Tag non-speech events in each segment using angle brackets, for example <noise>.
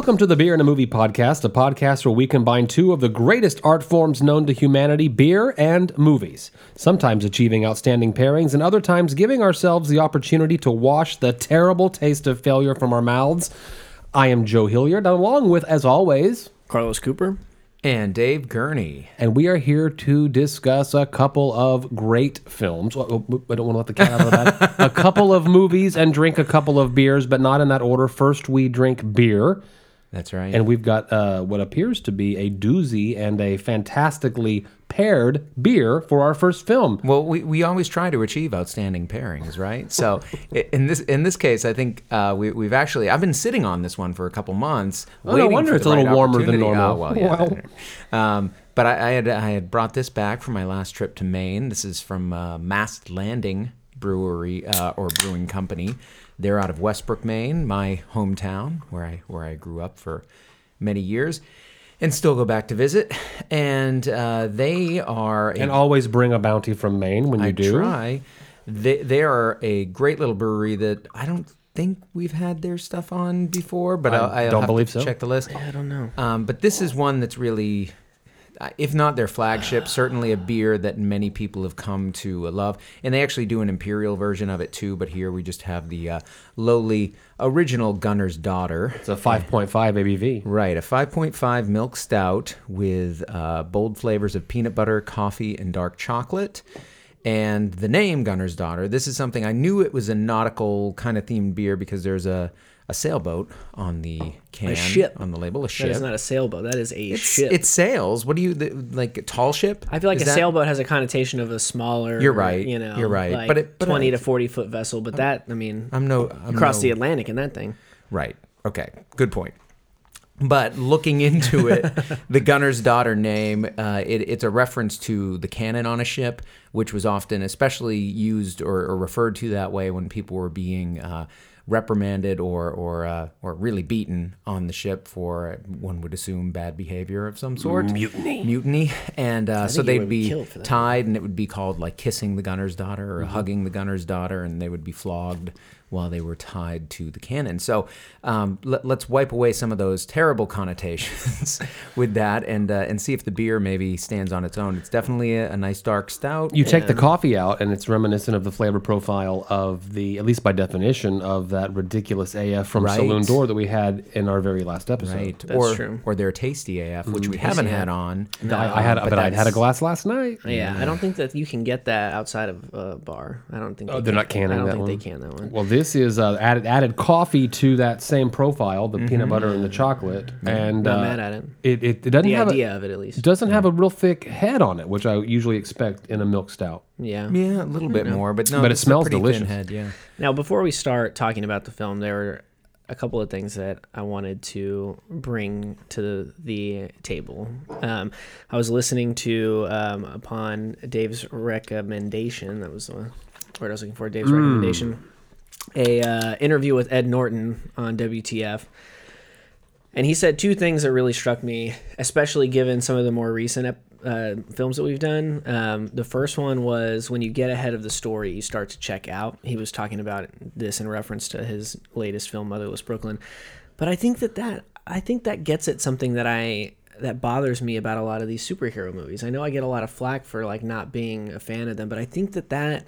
Welcome to the Beer and a Movie podcast, a podcast where we combine two of the greatest art forms known to humanity beer and movies. Sometimes achieving outstanding pairings, and other times giving ourselves the opportunity to wash the terrible taste of failure from our mouths. I am Joe Hilliard, along with, as always, Carlos Cooper. And Dave Gurney. and we are here to discuss a couple of great films. Oh, oh, I don't want to let the cat out of the bag. <laughs> a couple of movies and drink a couple of beers, but not in that order. First, we drink beer. That's right. And we've got uh, what appears to be a doozy and a fantastically paired beer for our first film. well, we, we always try to achieve outstanding pairings, right? So <laughs> in this in this case, I think uh, we, we've actually I've been sitting on this one for a couple months. Oh, no wonder it's a little right warmer than normal. Oh, well, yeah. Um, but I, I had I had brought this back for my last trip to Maine. This is from uh, Mast Landing Brewery uh, or Brewing Company. They're out of Westbrook, Maine, my hometown, where I where I grew up for many years, and still go back to visit. And uh, they are a And always bring a bounty from Maine when you I do. try. They they are a great little brewery that I don't think we've had their stuff on before, but I I'll, I'll don't have believe to so. Check the list. I don't know. Um, but this is one that's really, if not their flagship, certainly a beer that many people have come to love. And they actually do an imperial version of it too. But here we just have the uh, lowly original Gunner's Daughter. It's a 5.5 ABV. Right, a 5.5 milk stout with uh, bold flavors of peanut butter, coffee, and dark chocolate. And the name Gunner's Daughter, this is something I knew it was a nautical kind of themed beer because there's a, a sailboat on the can, ship. on the label, a ship. That is not a sailboat. That is a it's, ship. It sails. What do you, the, like a tall ship? I feel like Is a that- sailboat has a connotation of a smaller. You're right. You know, You're right. Like But it- but twenty I- to forty foot vessel. But that, I mean, I'm no. I'm across no, the Atlantic in that thing. Right. Okay. Good point. But looking into it, <laughs> the gunner's daughter name, uh, it, it's a reference to the cannon on a ship, which was often especially used or, or referred to that way when people were being uh, reprimanded or or uh, or really beaten on the ship for one would assume bad behavior of some sort, mutiny, mutiny, and uh, so they'd be be killed for that. tied, and it would be called like kissing the gunner's daughter or hugging the gunner's daughter, and they would be flogged while they were tied to the cannon. So um, let, us wipe away some of those terrible connotations <laughs> with that, and uh, and see if the beer maybe stands on its own. It's definitely a, a nice dark stout. You take the coffee out, and it's reminiscent of the flavor profile of the, at least by definition, of that ridiculous AF from Right. Saloon Door that we had in our very last episode. Right, That's or true. or their tasty AF, which we haven't AF. had on. I, I had, Um, but, I'd had a glass last night. Yeah, I don't think that you can get that outside of a bar. I don't think. Oh, they they're can. not canning I don't that think one? they can that one. Well, this is uh, added added coffee to that same profile, the peanut butter and the chocolate, and Not uh, mad at it. It, it, it doesn't The have idea a, of it, at least. doesn't have a real thick head on it, which I usually expect in a milk stout. Yeah. Yeah, a little bit more, but no, But it it's a smells thin delicious. Head, yeah. Now, before we start talking about the film, there were a couple of things that I wanted to bring to the table. Um, I was listening to, um, upon Dave's recommendation, that was the word I was looking for, Dave's recommendation, a uh, interview with Ed Norton on WTF. And he said two things that really struck me, especially given some of the more recent uh, films that we've done. Um, the first one was when you get ahead of the story, you start to check out. He was talking about this in reference to his latest film, Motherless Brooklyn. But I think that that I think that gets at something that I that bothers me about a lot of these superhero movies. I know I get a lot of flack for like not being a fan of them, but I think that that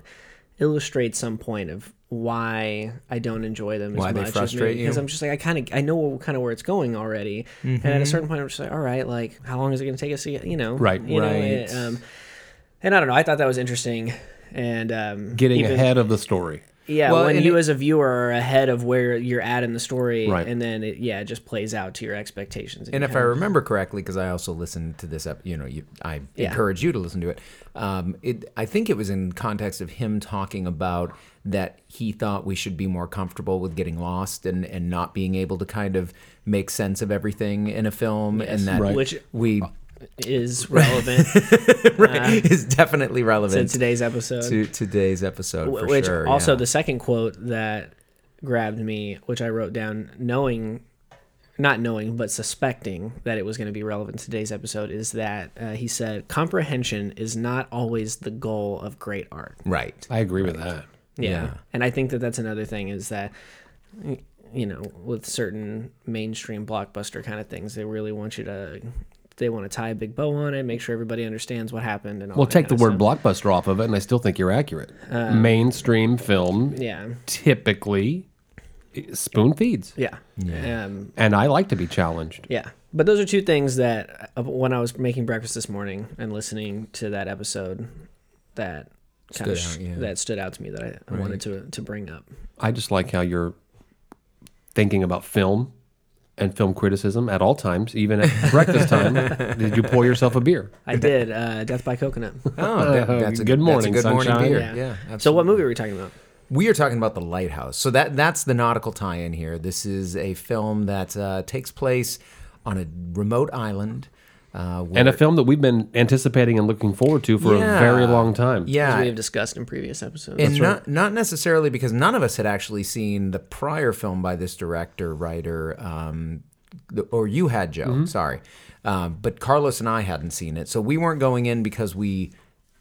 illustrates some point of why I don't enjoy them Why as they much. frustrate you? Because I'm just like I kind of I know kind of where it's going already, and Mm-hmm. at a certain point I'm just like, all right, like how long is it going to take us to get you know Right. you know, Right. uh, um, and I don't know. I thought that was interesting, and um, Getting even- ahead of the story. Yeah, Well, when you it- as a viewer are ahead of where you're at in the story, Right. and then it, yeah, it just plays out to your expectations. And you if I kinda- remember correctly, because I also listened to this, ep- you know, you, I Yeah. encourage you to listen to it. Um, it. I think it was in context of him talking about that he thought we should be more comfortable with getting lost and, and not being able to kind of make sense of everything in a film, and that Right. which we is <laughs> relevant <laughs> right, is definitely relevant to today's episode. to today's episode for which sure. also yeah. the second quote that grabbed me, which I wrote down, knowing, not knowing, but suspecting that it was going to be relevant to today's episode, is that uh, he said, "Comprehension is not always the goal of great art." right. I agree with that. Yeah. Yeah. and I think that that's another thing is that you know, with certain mainstream blockbuster kind of things, they really want you to. They want to tie a big bow on it, make sure everybody understands what happened, and all Well, that take the word stuff. blockbuster off of it, and I still think you're accurate. Mainstream film Yeah, typically spoon feeds, yeah, Um, and I like to be challenged. Yeah. But those are two things that when I was making breakfast this morning and listening to that episode that kind of Stood out, yeah. that stood out to me that I, I wanted to to bring up. I just like how you're thinking about film and film criticism at all times, even at breakfast time. <laughs> Did you pour yourself a beer? I did uh, Death by Coconut. Oh, <laughs> that- that's a Good morning, that's a good morning sunshine. beer. Yeah. Yeah. So what movie are we talking about? We are talking about the lighthouse. So that that's the nautical tie-in here. This is a film that uh, takes place on a remote island. Uh, And a film that we've been anticipating and looking forward to for Yeah. a very long time. As Yeah, we have discussed in previous episodes. and not not necessarily because none of us had actually seen the prior film by this director writer, um, or you had Joe. Mm-hmm. Sorry, um, but Carlos and I hadn't seen it, so we weren't going in because we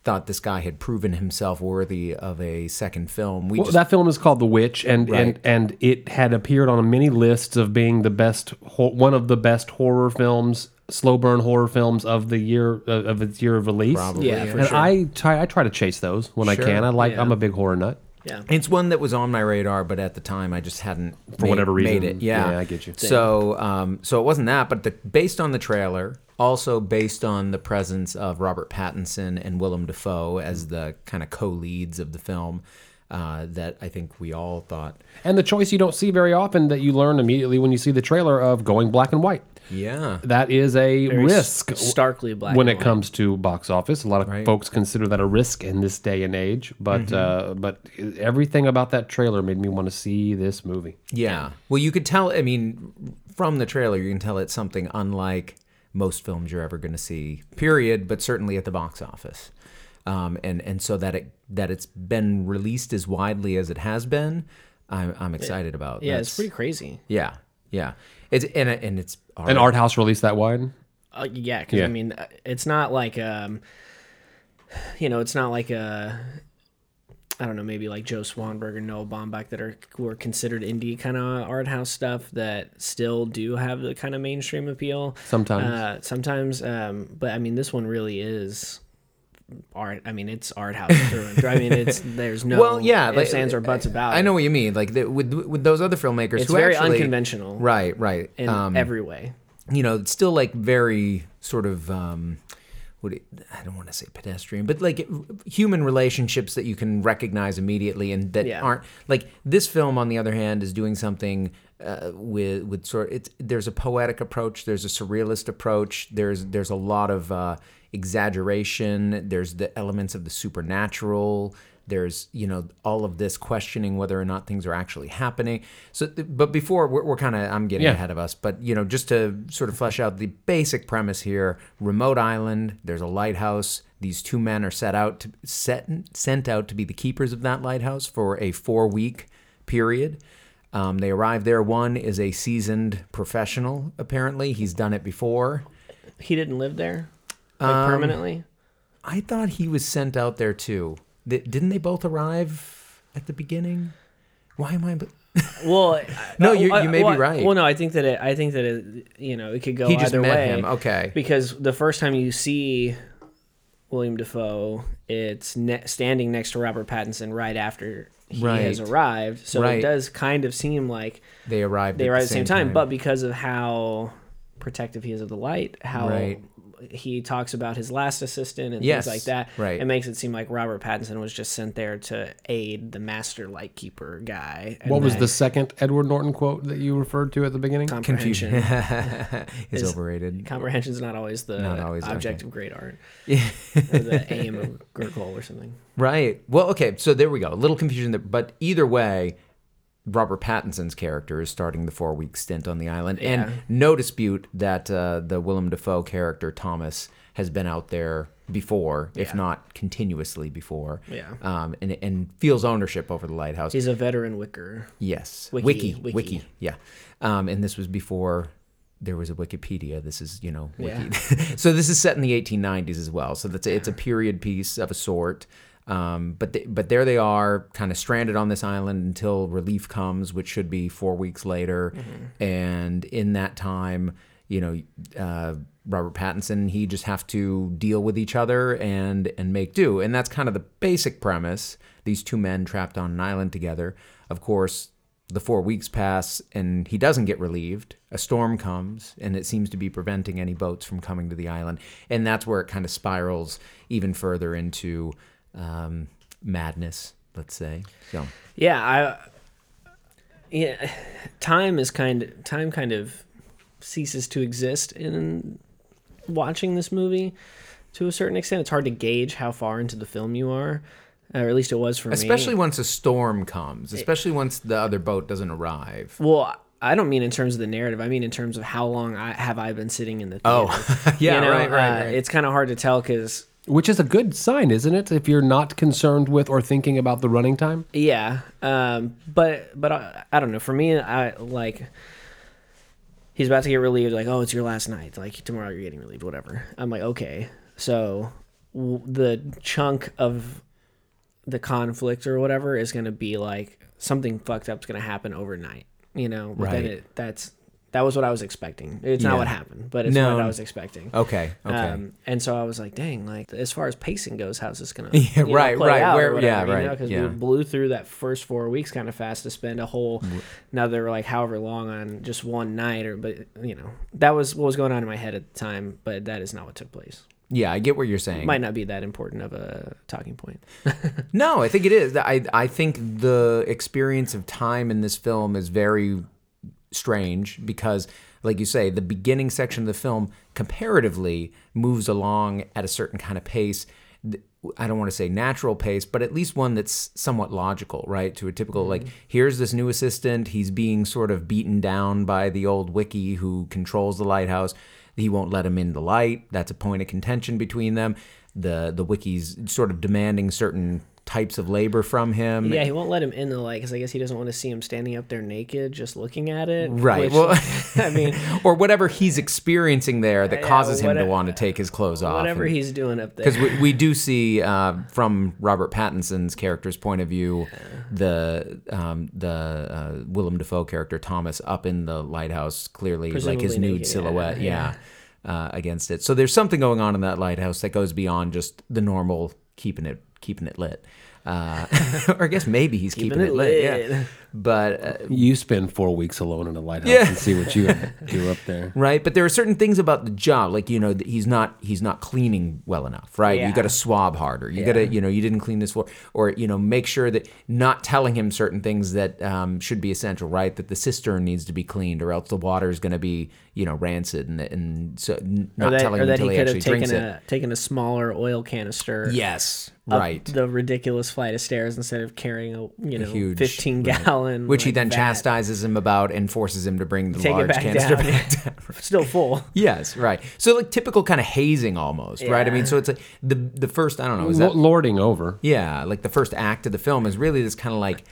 thought this guy had proven himself worthy of a second film. We Well, just that film is called The Witch, and, Right. and and it had appeared on many lists of being the best, one of the best horror films, slow burn horror films of the year uh, of its year of release. Probably, Yeah, for and sure. I try I try to chase those when Sure. I can. I like Yeah. I'm a big horror nut. yeah. It's one that was on my radar, but at the time I just hadn't For whatever reason made reason. it. Yeah, Yeah, I get you. So, um, so it wasn't that, but the, based on the trailer, also based on the presence of Robert Pattinson and Willem Dafoe as the kind of co-leads of the film, uh, that I think we all thought, And the choice you don't see very often that you learn immediately when you see the trailer of going black and white. Yeah, That is a Very risk starkly black when it white. comes to box office. A lot of Right. folks consider that a risk in this day and age. But Mm-hmm. uh, but everything about that trailer made me want to see this movie. yeah. Well, you could tell. I mean, from the trailer, you can tell it's something unlike most films you're ever going to see. Period. But certainly at the box office. um, and and so that it that it's been released as widely as it has been, I'm I'm excited about. Yeah, That's- it's pretty crazy. Yeah, yeah. It's and and it's An art house release that wide? Uh, yeah, because Yeah. I mean, uh, it's not like um, you know, it's not like a. I don't know, maybe like Joe Swanberg or Noah Baumbach that are who are considered indie kind of art house stuff that still do have the kind of mainstream appeal. Sometimes. Uh, sometimes, um, but I mean, this one really is art. I mean, it's art house through and through. I mean, it's <laughs> there's no well, yeah. ifs, ands, or buts about. I know what you mean. Like the, with with those other filmmakers, it's very actually, unconventional, Right, right. in Um, every way. you know, it's still like very sort of um, what it, I don't want to say pedestrian, but like human relationships that you can recognize immediately and that Yeah. aren't like this film. On the other hand, is doing something uh, with with sort. It's there's a poetic approach. There's a surrealist approach. There's there's a lot of uh, exaggeration. There's the elements of the supernatural. There's you know all of this questioning whether or not things are actually happening. So, but before we're, we're kind of I'm getting Yeah. ahead of us, but you know just to sort of flesh out the basic premise here: remote island. There's a lighthouse. These two men are set out to set sent out to be the keepers of that lighthouse for a four week period. Um, they arrive there. One is a seasoned professional. Apparently, he's done it before. He didn't live there like Um, permanently. I thought he was sent out there too. Th- didn't they both arrive at the beginning? Why am I? <laughs> Well, No, uh, you- uh, you may be right. Well, no, I think that it. I think that it. You know, it could go He just either met way. him. Okay. Because the first time you see William Dafoe, it's ne- standing next to Robert Pattinson right after he has arrived. So Right. it does kind of seem like They arrived. they arrived at the same time, but because of how protective he is of the light, how Right. He talks about his last assistant and Yes, things like that, right. it makes it seem like Robert Pattinson was just sent there to aid the master lightkeeper guy. and What was the second Edward Norton quote that you referred to at the beginning? comprehension? is <laughs> is- overrated. is not always the Not always, object okay. of great art. or the aim of Gurgle or something. Right. Well, okay. So there we go. A little confusion there, but either way, Robert Pattinson's character is starting the four week stint on the island, Yeah. and no dispute that uh, the Willem Dafoe character Thomas has been out there before, if not continuously before. Yeah. Um, and and feels ownership over the lighthouse. He's a veteran wicker. Yes. Wickie, Wickie. wickie. Wickie. Yeah. Um, and this was before there was a Wikipedia. This is, you know, Wiki. <laughs> so this is set in the 1890s as well. So that's a, it's a period piece of a sort. Um, but they, but there they are, kind of stranded on this island until relief comes, which should be four weeks later. And in that time, you know, uh, Robert Pattinson, he just have to deal with each other and and make do. And that's kind of the basic premise. These two men trapped on an island together. Of course, the four weeks pass and he doesn't get relieved. A storm comes and it seems to be preventing any boats from coming to the island. And that's where it kind of spirals even further into um, madness, let's say. So, Yeah, I yeah, time is kind of time kind of ceases to exist in watching this movie to a certain extent. It's hard to gauge how far into the film you are, or at least it was for especially me. Especially once a storm comes, especially once the other boat doesn't arrive. Well, I don't mean in terms of the narrative. I mean in terms of how long I have I been sitting in the <laughs> theater. Oh, yeah, You know, right, right, uh, right. It's kind of hard to tell because Which is a good sign, isn't it? If you're not concerned with or thinking about the running time. Yeah, um, but but I, I don't know. For me, I like he's about to get relieved. Like, oh, it's your last night. Like tomorrow, you're getting relieved. Whatever. I'm like, okay. So w- the chunk of the conflict or whatever is going to be like something fucked up's going to happen overnight. You know, but then Right. it, that's that was what I was expecting. It's not Yeah. what happened, but it's No. what I was expecting. Okay, okay. Um, and so I was like, dang, like as far as pacing goes, how's this gonna <laughs> Yeah, know, right, right, where- whatever, yeah, you right, Because yeah. we blew through that first four weeks kind of fast to spend a whole another like however long on just one night or but you know that was what was going on in my head at the time, but that is not what took place. yeah, I get what you're saying. It Might not be that important of a talking point. <laughs> No, I think it is. I I think the experience of time in this film is very strange because like you say, the beginning section of the film comparatively moves along at a certain kind of pace. I don't want to say natural pace, but at least one that's somewhat logical, right? To a typical like, mm-hmm. here's this new assistant. He's being sort of beaten down by the old wickie who controls the lighthouse. He won't let him in the light. That's a point of contention between them. The the wickie's sort of demanding certain types of labor from him. Yeah, he won't let him in the light because I guess he doesn't want to see him standing up there naked, just looking at it. Right. which, Well, <laughs> I mean, <laughs> or whatever he's experiencing there that Yeah, causes him to want to take his clothes off. whatever and- he's doing up there. because we, we do see uh, from Robert Pattinson's character's point of view, the um, the uh, Willem Dafoe character Thomas up in the lighthouse, clearly like his Presumably nude naked, yeah, silhouette, yeah, Uh, against it. So there's something going on in that lighthouse that goes beyond just the normal keeping it keeping it lit. Uh, <laughs> or I guess maybe he's keeping, Keeping it it lit. Yeah. Lit. But uh, You spend four weeks alone in a lighthouse Yeah. and see what you do up there. <laughs> right but there are certain things about the job like you know he's not he's not cleaning well enough right you got to swab harder you got to you know you didn't clean this floor or you know make sure that not telling him certain things that um, should be essential right that the cistern needs to be cleaned or else the water is going to be you know rancid and, and so not that, telling him that until he he could have actually drinks taken it a taken a smaller oil canister. yes right The ridiculous flight of stairs instead of carrying a you know huge- fifteen right. Gallon, which he then vat. chastises him about and forces him to bring the Take large back canister down. back down <laughs> Still full. <laughs> Yes, right. So like typical kind of hazing almost, right? I mean, so it's like the the first I don't know, is that lording over. Yeah, like the first act of the film is really this kind of like,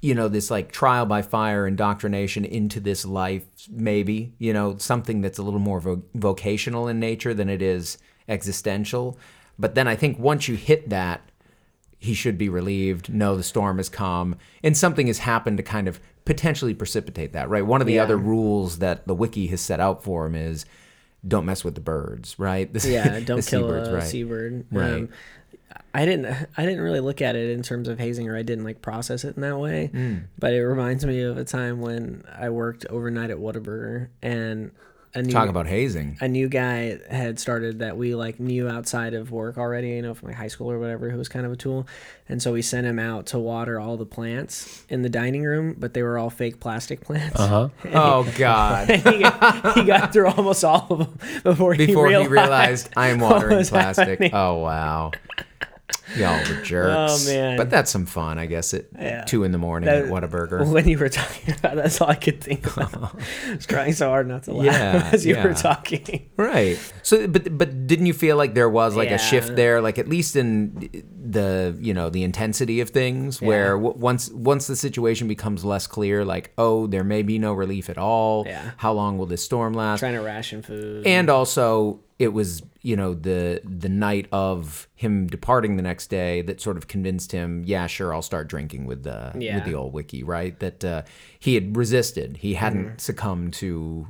you know, this like trial by fire indoctrination into this life, maybe, you know, something that's a little more vo- vocational in nature than it is existential. But then I think once you hit that, he should be relieved. No, the storm has come, and something has happened to kind of potentially precipitate that, right? One of the Yeah. other rules that the wickie has set out for him is don't mess with the birds, right? The- <laughs> Yeah, the don't kill seabirds, a right. seabird. Right. Um, I didn't. I didn't really look at it in terms of hazing, or I didn't like process it in that way. Mm. But it reminds me of a time when I worked overnight at Whataburger, and a new Talk about hazing. a new guy had started that we like knew outside of work already, you know, from like high school or whatever, who was kind of a tool. And so we sent him out to water all the plants in the dining room, but they were all fake plastic plants. <laughs> Uh huh. Oh God. <laughs> he, got, he got through almost all of them before, before he he realized, realized I am watering plastic. happening. Oh wow. Y'all were <laughs> oh, jerks. Oh, man. But that's some fun, I guess, at Yeah. two in the morning That- at Whataburger. <laughs> When you were talking about, that's all I could think of. <laughs> I was trying so hard not to laugh Yeah, as you yeah. were talking. Right. So but but didn't you feel like there was like a shift there? Like at least in the you know the intensity of things where w- once once the situation becomes less clear like oh there may be no relief at all Yeah. how long will this storm last Trying to ration food. and also it was you know the the night of him departing the next day that sort of convinced him yeah sure i'll start drinking with the Yeah. with the old wickie right that uh, he had resisted he hadn't Mm-hmm. succumbed to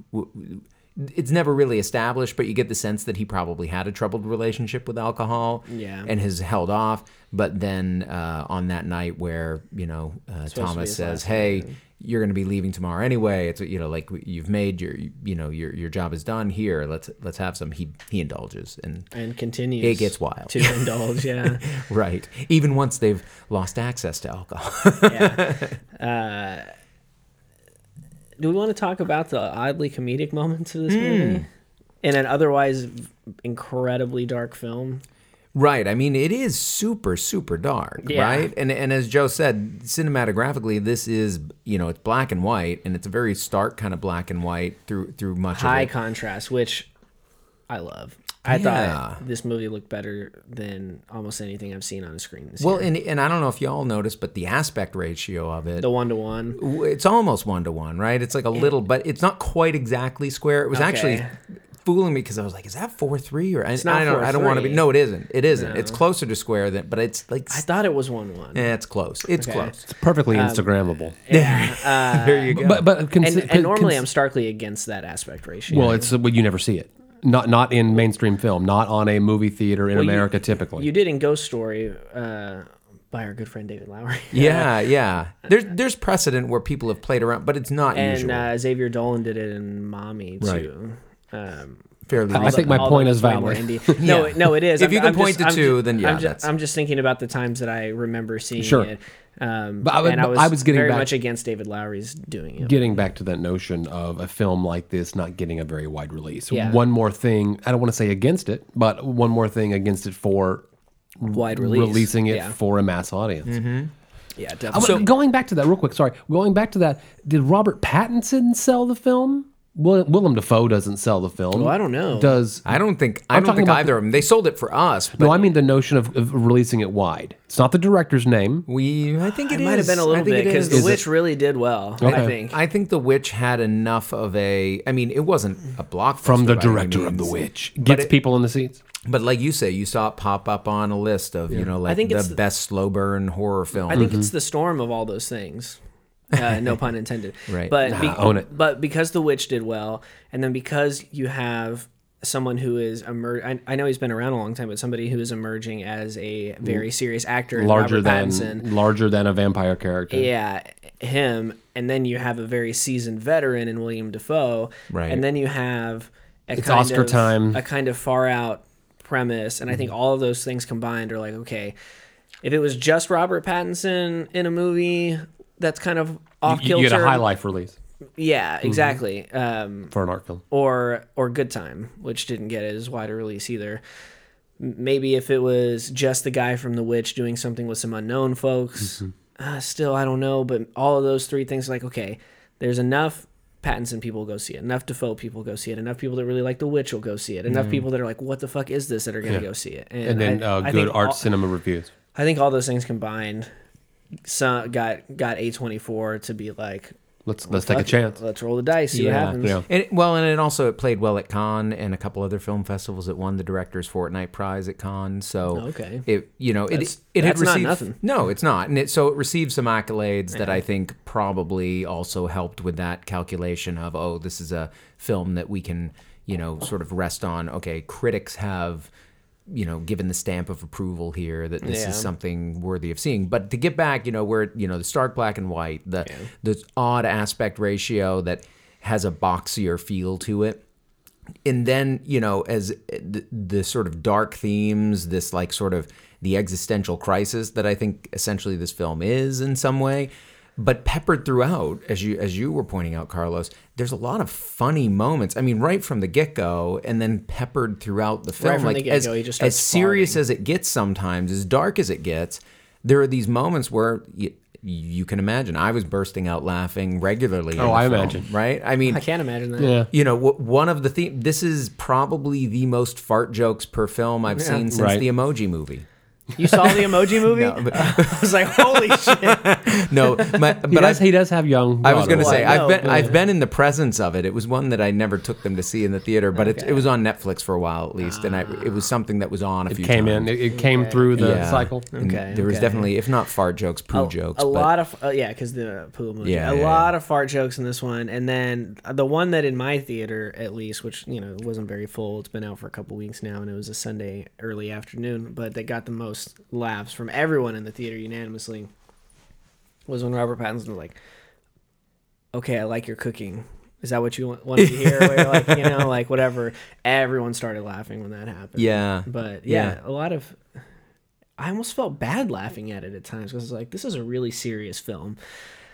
it's never really established but you get the sense that he probably had a troubled relationship with alcohol Yeah. and has held off but then uh, on that night where you know uh, thomas says hey you're going to be leaving tomorrow anyway it's you know like you've made your you know your your job is done here let's let's have some he he indulges and and continues. It gets wild. to indulge. Yeah, <laughs> right even once they've lost access to alcohol yeah. <laughs> Uh, do we want to talk about the oddly comedic moments of this Hmm. movie in an otherwise incredibly dark film? Right i mean it is super super dark Yeah. right and and as joe said cinematographically this is you know it's black and white and it's a very stark kind of black and white through through much High contrast, which I love. I Yeah. thought this movie looked better than almost anything I've seen on the screen this well year. and and i don't know if y'all noticed but the aspect ratio of it The one to one. it's almost one to one, right? It's like a little, but it's not quite exactly square. It was actually Okay. Fooling me because I was like, "Is that four three or?" I, not I don't. I don't want to be. No, it isn't. It isn't. It's closer to square than, but it's like. I thought it was one one. eh, it's close. It's Okay. close. It's perfectly Instagrammable. Yeah. Uh, <laughs> there you go. But but cons- and, and normally cons- I'm starkly against that aspect ratio. well, it's well, you never see it. Not not in mainstream film. Not on a movie theater in you- America. typically, you did in Ghost Story uh, by our good friend David Lowery. <laughs> yeah, yeah. <laughs> There's there's precedent where people have played around, but it's not and usual. uh, Xavier Dolan did it in Mommy Right. too. Um, Fairly. I think my point is way more valid. indie. <laughs> No, Yeah. no, it is. If you can point just, to two, then yeah, I'm just, that's- I'm just thinking about the times that I remember seeing Sure. it. Um, But I would- and I was, I was getting very back- much against David Lowery's doing it. getting back to that notion of a film like this not getting a very wide release. Yeah. One more thing, I don't want to say against it, but one more thing against it for Wide release. releasing it Yeah, for a mass audience. yeah Uh, definitely. but going back to that real quick, sorry. Going back to that, did Robert Pattinson sell the film? Will, Willem Dafoe doesn't sell the film. Well, I don't know. Does I don't think. I I'm don't talking think about either of them. They sold it for us, but no? I mean the notion of, of releasing it wide. It's not the director's name. we. I think it it might have is. been a I little think bit it because is. The Is it- Witch really did well. I Okay. think. I think The Witch had enough of a. I mean, it wasn't a blockbuster From the by any director of The means. Witch gets it- people in the seats. But like you say, you saw it pop up on a list of you know like think the it's- best slow burn horror film. I think mm-hmm. it's the storm of all those things. Uh, no <laughs> pun intended. Right. But Nah, own it. But because the witch did well, and then because you have someone who is emer- I, I know he's been around a long time, but somebody who is emerging as a very serious actor, Larger than Pattinson. larger than a vampire character. Yeah, him, and then you have a very seasoned veteran in William Dafoe, Right. And then you have a It's kind Oscar of, time. a kind of far out premise, and I think all of those things combined are like okay. If it was just Robert Pattinson in a movie that's kind of off kilter. you get a high life release yeah, exactly. Um, for an art film. or or Good Time, which didn't get as wide a release either. Maybe if it was just the guy from The Witch doing something with some unknown folks, uh, still I don't know. But all of those three things, like okay, there's enough Pattinson people go see it, enough Dafoe people go see it, enough people that really like The Witch will go see it, enough people that are like, what the fuck is this that are gonna go see it, And then I- uh, I good art all- cinema reviews. I think all those things combined, so got got A twenty four to be like, Let's let's take a chance. let's roll the dice, see what Yeah. happens. Yeah. And it, well, and it also it played well at Cannes and a couple other film festivals. It won the director's fortnight prize at Cannes. So Okay. it you know That's- it it had that's not received nothing. no, it's not, and it so it received some accolades that I think probably also helped with that calculation of oh this is a film that we can you know sort of rest on. Okay, critics have you know given the stamp of approval here that this Yeah. is something worthy of seeing. But to get back you know where you know the stark black and white the the odd aspect ratio that has a boxier feel to it. And then you know as the, the sort of dark themes this like sort of the existential crisis that i think essentially this film is in some way but peppered throughout as you as you were pointing out carlos there's a lot of funny moments i mean right from the get-go and then peppered throughout the film from the like as, he just as starts serious as it gets sometimes as dark as it gets there are these moments where you, you can imagine i was bursting out laughing regularly Oh, I film, imagine. right i mean I can't imagine that. Yeah. you know, wh- one of the theme. This is probably the most fart jokes per film I've seen since Right. the Emoji Movie. You saw the Emoji <laughs> Movie? No, but- <laughs> I was like, holy <laughs> shit! No, my, <laughs> He but does, I, he does have young. I was going to say I've been I've been in the presence of it. It was one that I never took them to see in the theater, but it, Okay. it was on Netflix for a while at least, and I, it was something that was on a it few came in. It, it came through the Yeah. cycle. And Okay, there was okay. definitely, if not fart jokes, poo a, jokes. A but lot of uh, yeah, because the poo movie. Yeah, a yeah, lot yeah. of fart jokes in this one, and then the one that in my theater at least, which you know wasn't very full. It's been out for a couple weeks now, and it was a Sunday early afternoon, but they got the most laughs from everyone in the theater unanimously. Was when Robert Pattinson was like, "Okay, I like your cooking." Is that what you want- wanted to hear? Where you're like, you know, like whatever. Everyone started laughing when that happened. yeah, But yeah, Yeah. a lot of. I almost felt bad laughing at it at times because it's like this is a really serious film.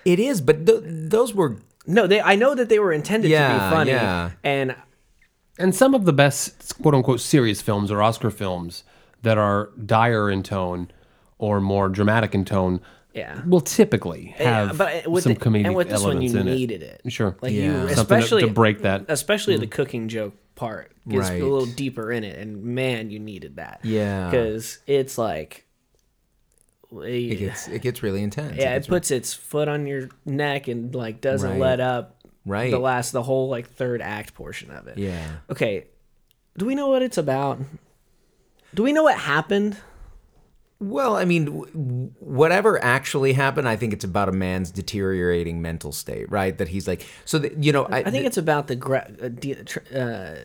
it is. But th- those were No, they. I know that they were intended to be funny, yeah. and And some of the best quote unquote serious films or Oscar films that are dire in tone or more dramatic in tone yeah, will typically Yeah, have but with some the, comedic and with this one elements you in needed it. it. Sure. like Yeah. you, Something to- especially to break that. especially the mm. cooking joke part gets Right. a little deeper in it, and man, you needed that. Yeah. because it's like. it eh, gets it gets really intense. yeah, it gets puts its foot on your neck and like doesn't Right. let up. Right. The last, the whole like third act portion of it. yeah. Okay, do we know what it's about? Do we know what happened? Well, I mean, w- whatever actually happened, I think it's about a man's deteriorating mental state, right? That he's like, so that you know, I, I think it's about the gra- uh, uh,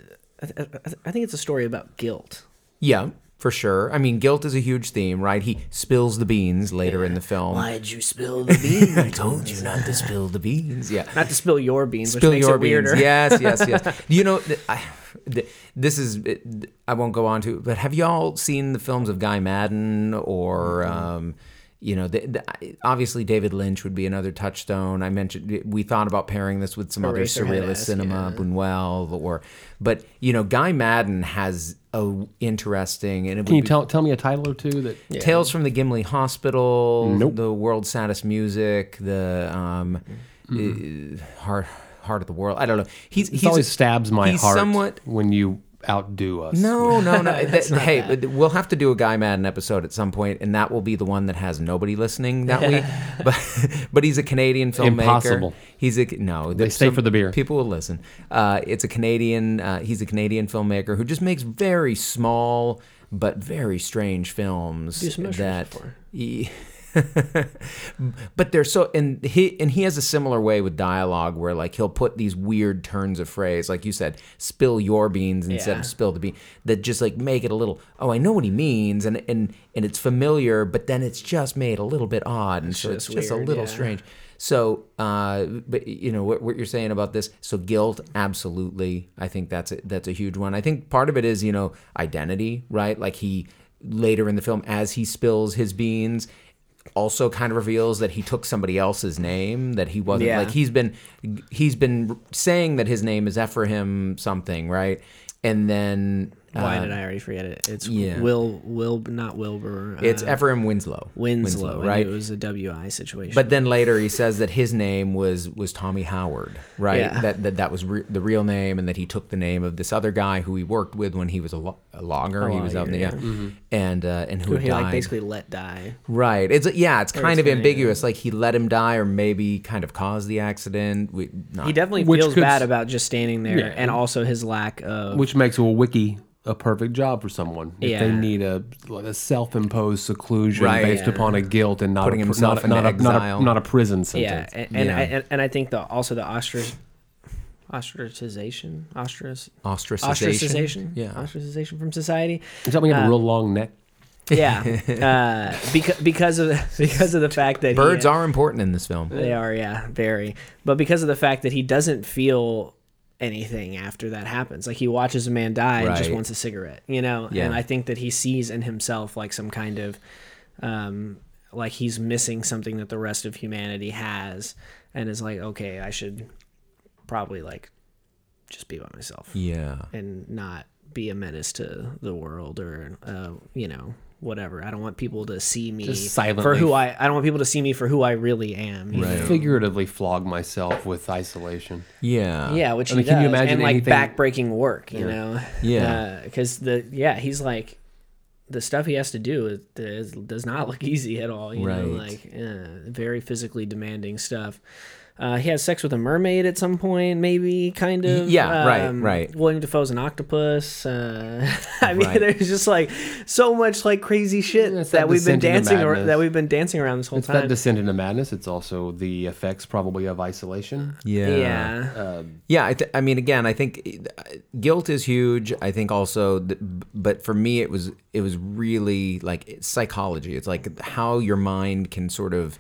I th- I think it's a story about guilt. yeah, for sure. I mean, guilt is a huge theme, right? He spills the beans later in the film. Why'd you spill the beans? <laughs> I told you not to spill the beans. Yeah. Not to spill your beans, Spill which makes your beans. Yes, yes, yes. <laughs> you know, I, this is. I won't go on to, but have y'all seen the films of Guy Maddin or? Um, you know, the, the, obviously David Lynch would be another touchstone. I mentioned we thought about pairing this with some other surrealist esque, cinema, yeah. Buñuel, or but you know, Guy Maddin has a interesting and it Can would you be- tell tell me a title or two that Tales from the Gimli Hospital, Nope. the world's saddest music, the um, uh, heart heart of the world. I don't know. He's it he's always stabs my he's heart somewhat when you outdo us? no, <laughs> no, no. That- hey, bad. we'll have to do a Guy Maddin episode at some point, and that will be the one that has nobody listening that week. <laughs> But but he's a Canadian filmmaker. Impossible. He's a no. They stay for the beer. People will listen. Uh, it's a Canadian. Uh, he's a Canadian filmmaker who just makes very small but very strange films Do some mushrooms that. before. He- <laughs> but they're so and he and he has a similar way with dialogue where like he'll put these weird turns of phrase like you said spill your beans instead Yeah. of spill the bean that just like make it a little oh I know what he means and and and it's familiar but then it's just made a little bit odd and so it's just just a little yeah. strange so uh but you know what, what you're saying about this so guilt absolutely I think that's a, that's a huge one I think part of it is you know identity right like he later in the film as he spills his beans also kind of reveals that he took somebody else's name that he wasn't Yeah. like he's been he's been saying that his name is Ephraim something right and then Why uh, did I already forget it? It's yeah. Will Will not Wilbur. it's uh, Ephraim Winslow Winslow, and right It was a WI situation. but then later he says that his name was was Tommy Howard, right? Yeah. That that that was re- the real name, and that he took the name of this other guy who he worked with when he was a, lo- a logger. A he was out in the lawyer, yeah, and uh, and who, who he died. like basically let die. right. It's yeah, it's kind of ambiguous. Like he let him die, or maybe kind of caused the accident. We, not, He definitely Which feels could bad about just standing there, Yeah. and also his lack of. which makes a wickie a perfect job for someone if they need a like a self-imposed seclusion Right. based Yeah. upon a guilt and not Putting a, himself not, a- into not, a, not, a, not a prison yeah, sentence. and and, Yeah. I, and and I think the also the ostrich, ostracization, ostrac, ostracization. ostracization, Yeah. ostracization from society. Is that when you have Uh, a real long neck? Yeah, uh, because because of the, <laughs> because of the fact that Birds he, are important in this film. They are, yeah, very. But because of the fact that he doesn't feel anything after that happens, like he watches a man die and just wants a cigarette, you know. Yeah. And I think that he sees in himself like some kind of, um, like he's missing something that the rest of humanity has, and is like, okay, I should probably like just be by myself Yeah. and not be a menace to the world or, uh, you know. Whatever. I don't want people to see me Just for who I. I don't want people to see me for who I really am. you Right. Figuratively flog myself with isolation. Yeah. Yeah, which I mean, he can you imagine and like anything- backbreaking work, you know. Yeah. because the yeah, he's like, the stuff he has to do is, is, does not look <laughs> easy at all. You know, like uh, very physically demanding stuff. Uh, he has sex with a mermaid at some point, maybe, kind of. Um, Yeah, right, right. William Dafoe's an octopus. Uh, <laughs> I mean, Right. there's just like so much like crazy shit that that we've been dancing ar- that we've been dancing around this whole It's time. that descent into madness. It's also the effects probably of isolation. yeah. Uh, Yeah, I, th- I mean, again, I think uh, guilt is huge. I think also, th- but for me, it was it was really like it's psychology. It's like how your mind can sort of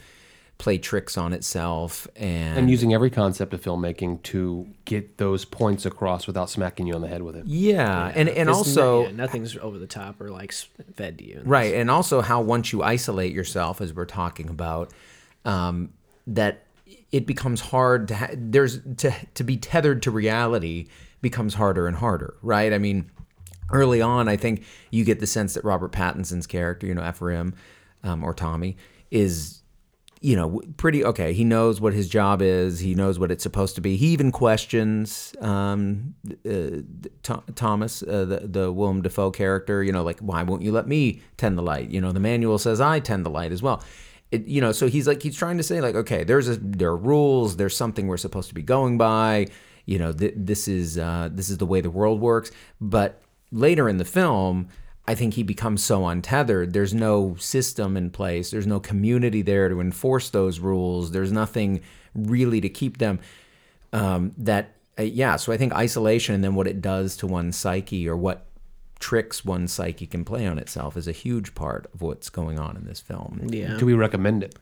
play tricks on itself, and, and using every concept of filmmaking to get those points across without smacking you on the head with it. yeah, and and It's also no- yeah, nothing's over the top or like fed to you. right, and also how once you isolate yourself, as we're talking about, um, that it becomes hard to ha- there's to to be tethered to reality becomes harder and harder, right? I mean, early on, I think you get the sense that Robert Pattinson's character, you know, Ephraim um, or Tommy, is you know pretty okay. He knows what his job is. He knows what it's supposed to be. He even questions um, uh, Th- Thomas, uh, the the Willem Dafoe character. You know, like why won't you let me tend the light? You know, the manual says I tend the light as well. It, you know, so he's like he's trying to say like, okay, there's a there are rules. There's something we're supposed to be going by. You know, th- this is uh, this is the way the world works. But later in the film, I think he becomes so untethered. There's no system in place. There's no community there to enforce those rules. There's nothing really to keep them. Um, that uh, yeah. So I think isolation and then what it does to one's psyche or what tricks one's psyche can play on itself is a huge part of what's going on in this film. Yeah. Do we recommend it?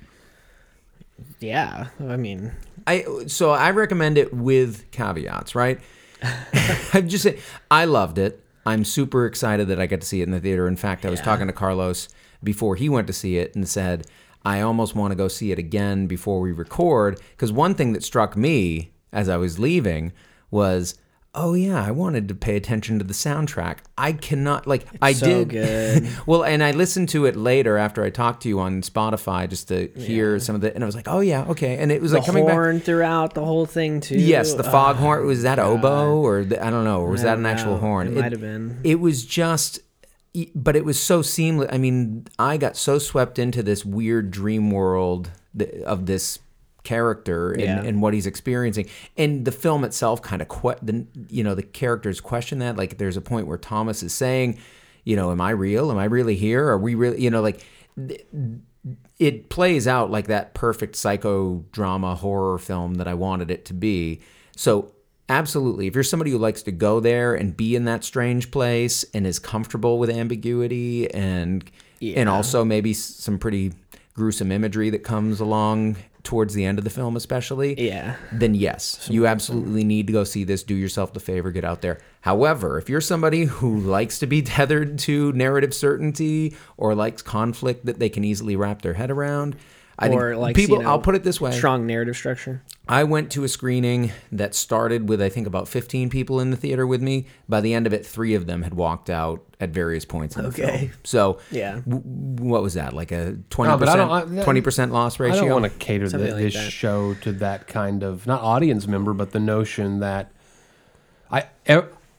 Yeah. I mean, I so I recommend it with caveats, right? <laughs> I'm just saying I loved it. I'm super excited that I got to see it in the theater. In fact, I was Yeah. talking to Carlos before he went to see it and said I almost want to go see it again before we record because one thing that struck me as I was leaving was oh yeah, I wanted to pay attention to the soundtrack. I cannot like I so did good. <laughs> well, and I listened to it later after I talked to you on Spotify just to hear some of the, and I was like, oh yeah, okay, and it was the like coming back. horn throughout the whole thing too. Yes, the Oh, foghorn. Was that oboe or the, I don't know, or was that an actual know. horn? It might have been. It was just, but it was so seamless. I mean, I got so swept into this weird dream world of this character and, Yeah. and what he's experiencing, and the film itself kind of que- the you know the characters question that. Like, there's a point where Thomas is saying, you know, am I real? Am I really here? Are we really? You know, like. th- it plays out like that perfect psychodrama horror film that I wanted it to be. So, absolutely, if you're somebody who likes to go there and be in that strange place and is comfortable with ambiguity and and also maybe some pretty gruesome imagery that comes along towards the end of the film especially Yeah. then yes, you absolutely need to go see this. Do yourself the favor, get out there. However, if you're somebody who likes to be <laughs> tethered to narrative certainty or likes conflict that they can easily wrap their head around, I or think like people. you know, I'll put it this way: strong narrative structure. I went to a screening that started with I think about 15 people in the theater with me. By the end of it, three of them had walked out at various points in the Okay. film. So, Yeah. w- what was that? Like a 20 No, but I don't- percent I- 20 percent loss ratio? I don't want to cater the, like this that. show to that kind of not audience member, but the notion that I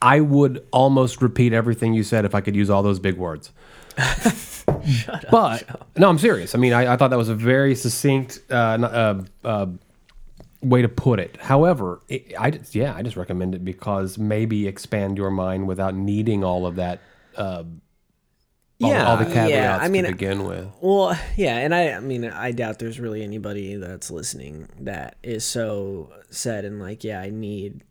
I would almost repeat everything you said if I could use all those big words. <laughs> but no, I'm serious. I mean, I, I thought that was a very succinct uh, uh, uh, way to put it. However, it, I just- yeah, I just recommend it because maybe expand your mind without needing all of that. Uh, all, Yeah. all the caveats Yeah, I mean, to begin with. Well, yeah, and I, I mean, I doubt there's really anybody that's listening that is so set and like, yeah, I need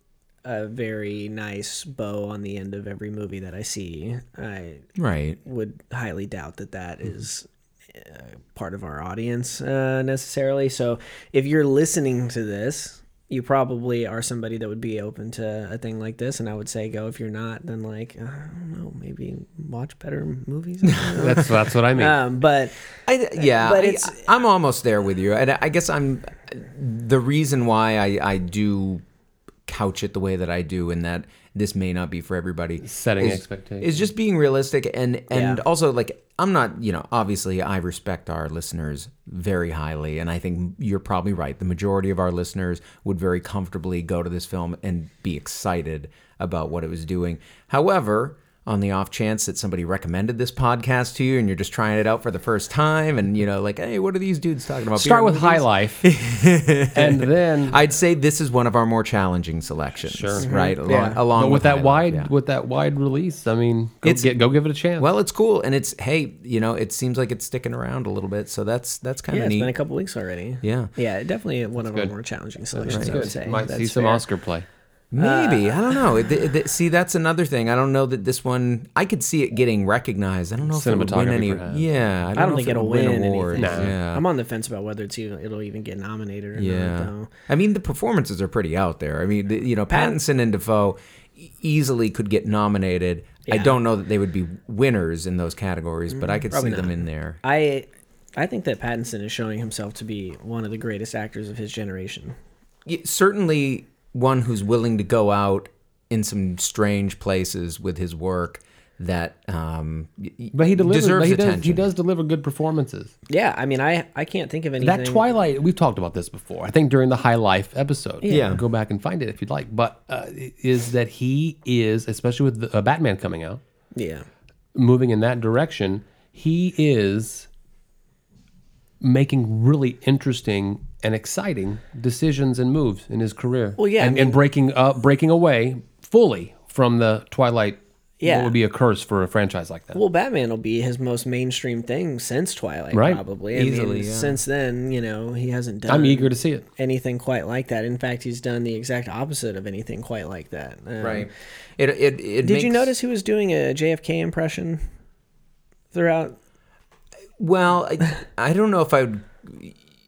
a very nice bow on the end of every movie that I see. I right. would highly doubt that that is uh, part of our audience uh, necessarily. So if you're listening to this, you probably are somebody that would be open to a thing like this, and I would say go. If you're not, then like I don't know, maybe watch better movies. I. <laughs> That's that's what I mean. um, but I, yeah, But I, it's- I'm almost there with you. And I guess I'm the reason why I, I do couch it the way that I do, and that this may not be for everybody. Setting is, expectations. is just being realistic, and and Yeah. also like I'm not, you know, obviously I respect our listeners very highly, and I think you're probably right. The majority of our listeners would very comfortably go to this film and be excited about what it was doing. However. On the off chance that somebody recommended this podcast to you and you're just trying it out for the first time and you know like hey what are these dudes talking about Start with movies? High Life, <laughs> and then I'd say this is one of our more challenging selections Sure. right mm-hmm. along, Yeah. along but with High that Life, wide yeah. with that wide release, I mean, go, It's- get, go give it a chance. well it's cool and it's hey you know it seems like it's sticking around a little bit so that's that's kind Yeah, of it's neat been a couple weeks already. yeah Yeah, definitely one of good. our more challenging selections. I Good. would say. might see That's some. Oscar play. Maybe Uh, I don't know. It- it- it- see, that's another thing. I don't know that this one. I could see it getting recognized. I don't know if it would win Cinematography, any. perhaps. Yeah, I don't, I don't think it'll win win awards. anything. Yeah, I'm on the fence about whether it's even it'll even get nominated or yeah. not. Though. I mean, the performances are pretty out there. I mean, the, you know, Pattinson and Dafoe easily could get nominated. I don't know that they would be winners in those categories, but I could see probably them in there. I I think that Pattinson is showing himself to be one of the greatest actors of his generation. Y- Certainly, one who's willing to go out in some strange places with his work that um, y- y- But he delivers. deserves But he does. attention. He does deliver good performances. Yeah, I mean, I I can't think of anything. That Twilight, we've talked about this before. I think during the High Life episode. Yeah. go back and find it if you'd like. But uh, is that he is, especially with the, uh, Batman coming out, Yeah, moving in that direction. He is making really interesting and exciting decisions and moves in his career. Well, yeah, I and, mean- and breaking uh, breaking away fully from the Twilight. Yeah. what would be a curse for a franchise like that? well, Batman will be his most mainstream thing since Twilight, Right. probably. I Easily, mean, yeah. Since then, you know, he hasn't done. I'm eager to see it. anything quite like that. In fact, he's done the exact opposite of anything quite like that. Um, right. It it, it Did you notice he was doing a JFK impression throughout? Well, I, I don't know if I would.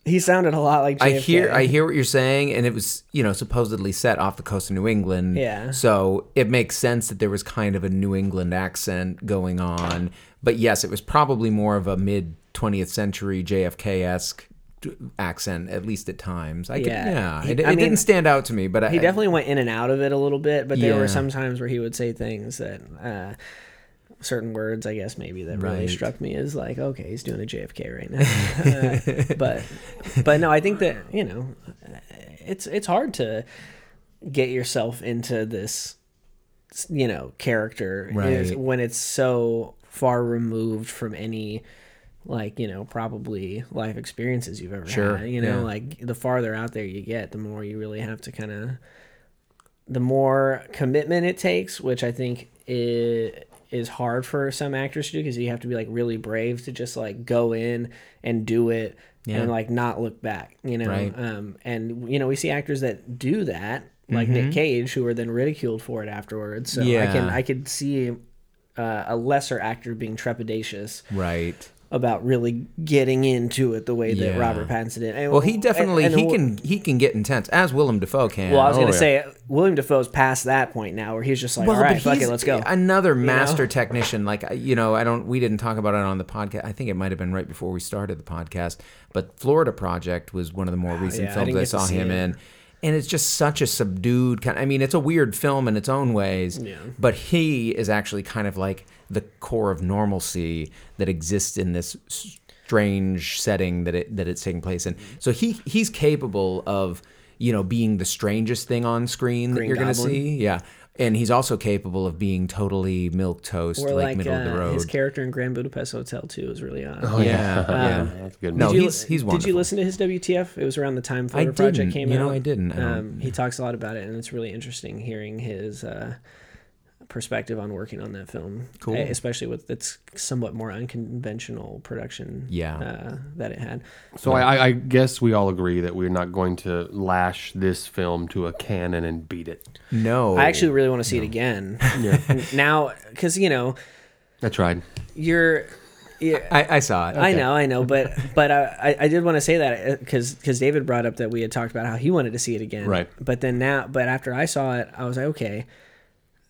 He sounded a lot like JFK. I hear I hear what you're saying, and it was you know supposedly set off the coast of New England. Yeah. So it makes sense that there was kind of a New England accent going on. But yes, it was probably more of a mid 20th century JFK esque accent, at least at times. I could, Yeah. yeah. He- it I it mean, didn't stand out to me, but I, He definitely went in and out of it a little bit, but there Yeah. were some times where he would say things that uh, certain words, I guess, maybe that really Right. struck me as like, okay, he's doing a JFK right now. <laughs> uh, but, but no, I think that you know, it's it's hard to get yourself into this, you know, character is- when it's so far removed from any like you know probably life experiences you've ever Sure, had you know yeah. like the farther out there you get the more you really have to kind of the more commitment it takes which i think is, is hard for some actors to do because you have to be like really brave to just like go in and do it Yeah. and like not look back you know Right. um and you know we see actors that do that like nick cage who are then ridiculed for it afterwards so i can Mm-hmm. I could see uh, a lesser actor being trepidatious right. About really getting into it the way that Yeah. Robert Pattinson did. And- Well, he definitely and- and he can he can get intense as Willem Dafoe can. Well, I was Oh, gonna yeah. say William Dafoe's past that point now, where he's just like, Well, all right, fuck it, let's go. Another master <laughs> technician. Like you know, I don't. We didn't talk about it on the podcast. I think it might have been right before we started the podcast. But Florida Project was one of the more oh, recent yeah, films didn't I, saw him it. in, and it's just such a subdued kind. I mean, it's a weird film in its own ways. Yeah. But he is actually kind of like the core of normalcy that exists in this strange setting that it that it's taking place in. So he he's capable of you know being the strangest thing on screen that you're going to see. Yeah. And he's also capable of being totally milk toast, or like, like, middle of the uh, road. his character in Grand Budapest Hotel too is really odd. yeah, yeah. That's good. No, Did you, he's he's Did you listen to his WTF? It was around the time I Florida Project came You out. know, I didn't. I Um, he talks a lot about it, and it's really interesting hearing his uh, perspective on working on that film. Cool. eh, especially with its somewhat more unconventional production. Yeah. uh, that it had. So I, I guess we all agree that we're not going to lash this film to a cannon and beat it. No, I actually really want to see it again. <laughs> now, because you know I tried. you're. Yeah, I, I saw it. I know, I know, but but uh, I I did want to say that because because David brought up that we had talked about how he wanted to see it again, Right. But then now, but after I saw it, I was like, okay,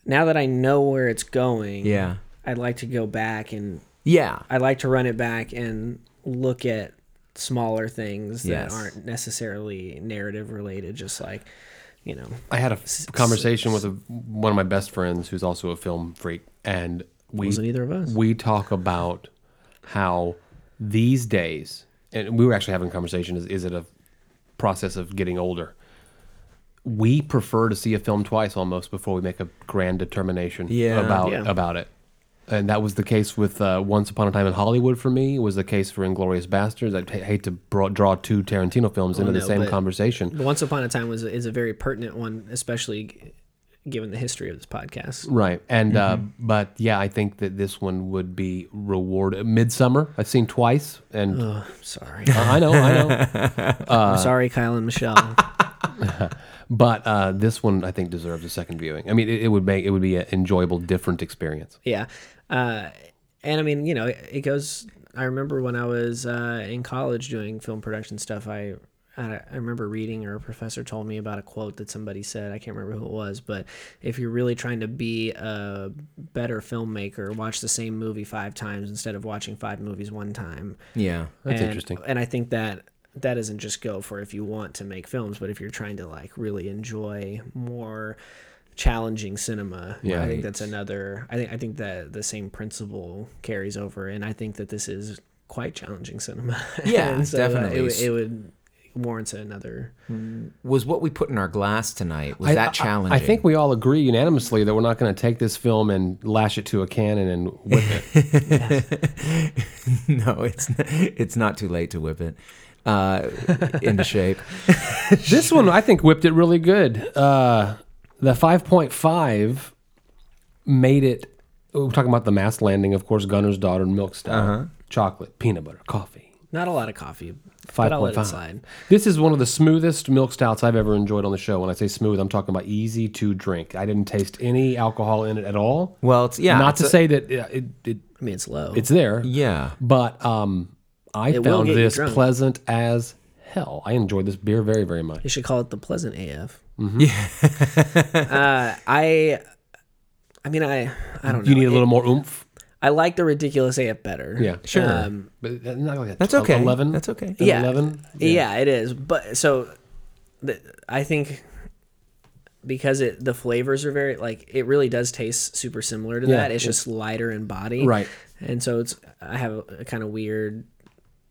now that I know where it's going, Yeah, I'd like to go back and yeah, I'd like to run it back and look at smaller things that aren't necessarily narrative related, just like you know, I had a f- conversation with a, one of my best friends who's also a film freak, and we wasn't either of us. we talk about how these days, and we were actually having a conversation: is, is it a process of getting older? We prefer to see a film twice almost before we make a grand determination Yeah. about Yeah. about it. and that was the case with uh, Once Upon a Time in Hollywood for me. It was the case for Inglourious Basterds. I hate to bro- draw two Tarantino films into Well, the same but- conversation. Once Upon a Time was is a very pertinent one, especially g- given the history of this podcast. Right, and Mm-hmm. uh, but yeah, I think that this one would be rewarded. Midsummer, I've seen twice, and Oh, sorry. I know, I know. Uh, <laughs> I'm sorry, Kyle and Michelle. <laughs> But uh, this one, I think, deserves a second viewing. I mean, it, it would make it would be an enjoyable, different experience. yeah, uh, and I mean, you know, it, it goes. I remember when I was uh, in college doing film production stuff. I I I remember reading, or a professor told me about a quote that somebody said. I can't remember who it was, but if you're really trying to be a better filmmaker, watch the same movie five times instead of watching five movies one time. Yeah. That's and, interesting. And I think that that doesn't just go for if you want to make films, but if you're trying to like really enjoy more challenging cinema. Yeah. I think that's another I think I think that the same principle carries over and I think that this is quite challenging cinema. <laughs> Yeah, so, uh, definitely. It, would- it would warrant another Was what we put in our glass tonight, was I- that challenging? I, think we all agree unanimously that we're not going to take this film and lash it to a cannon and whip it. <laughs> no, it's not, it's not too late to whip it uh, into shape. <laughs> this one, I think, whipped it really good. Uh, the 5.5 made it. We're talking about the mass landing, of course, Gunner's Daughter, Milk Stout, Uh-huh. chocolate, peanut butter, coffee. not a lot of coffee. Let it 5.5. This is one of the smoothest milk stouts I've ever enjoyed on the show. When I say smooth, I'm talking about easy to drink. I didn't taste any alcohol in it at all. Well, it's yeah. Not it's to a- say that uh, it, it I mean it's low. it's there, Yeah. but um, I It found this pleasant as hell. I enjoyed this beer very, very much. you should call it the pleasant AF. Mm-hmm. <laughs> uh, I I mean I I don't know. You need a It- little more oomph. I like the ridiculous AF better. Yeah, Sure. Um, But not like that. That's okay. Eleven. That's okay. Yeah. Eleven. yeah. it is. But so, the, I think because it the flavors are very like it really does taste super similar to Yeah, that. It's it's- just lighter in body, Right. And so it's I have a, a kind of weird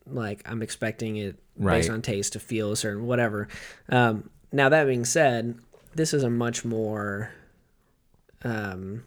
like I'm expecting it Right. based on taste to feel a certain whatever. Um, now that being said, this is a much more um,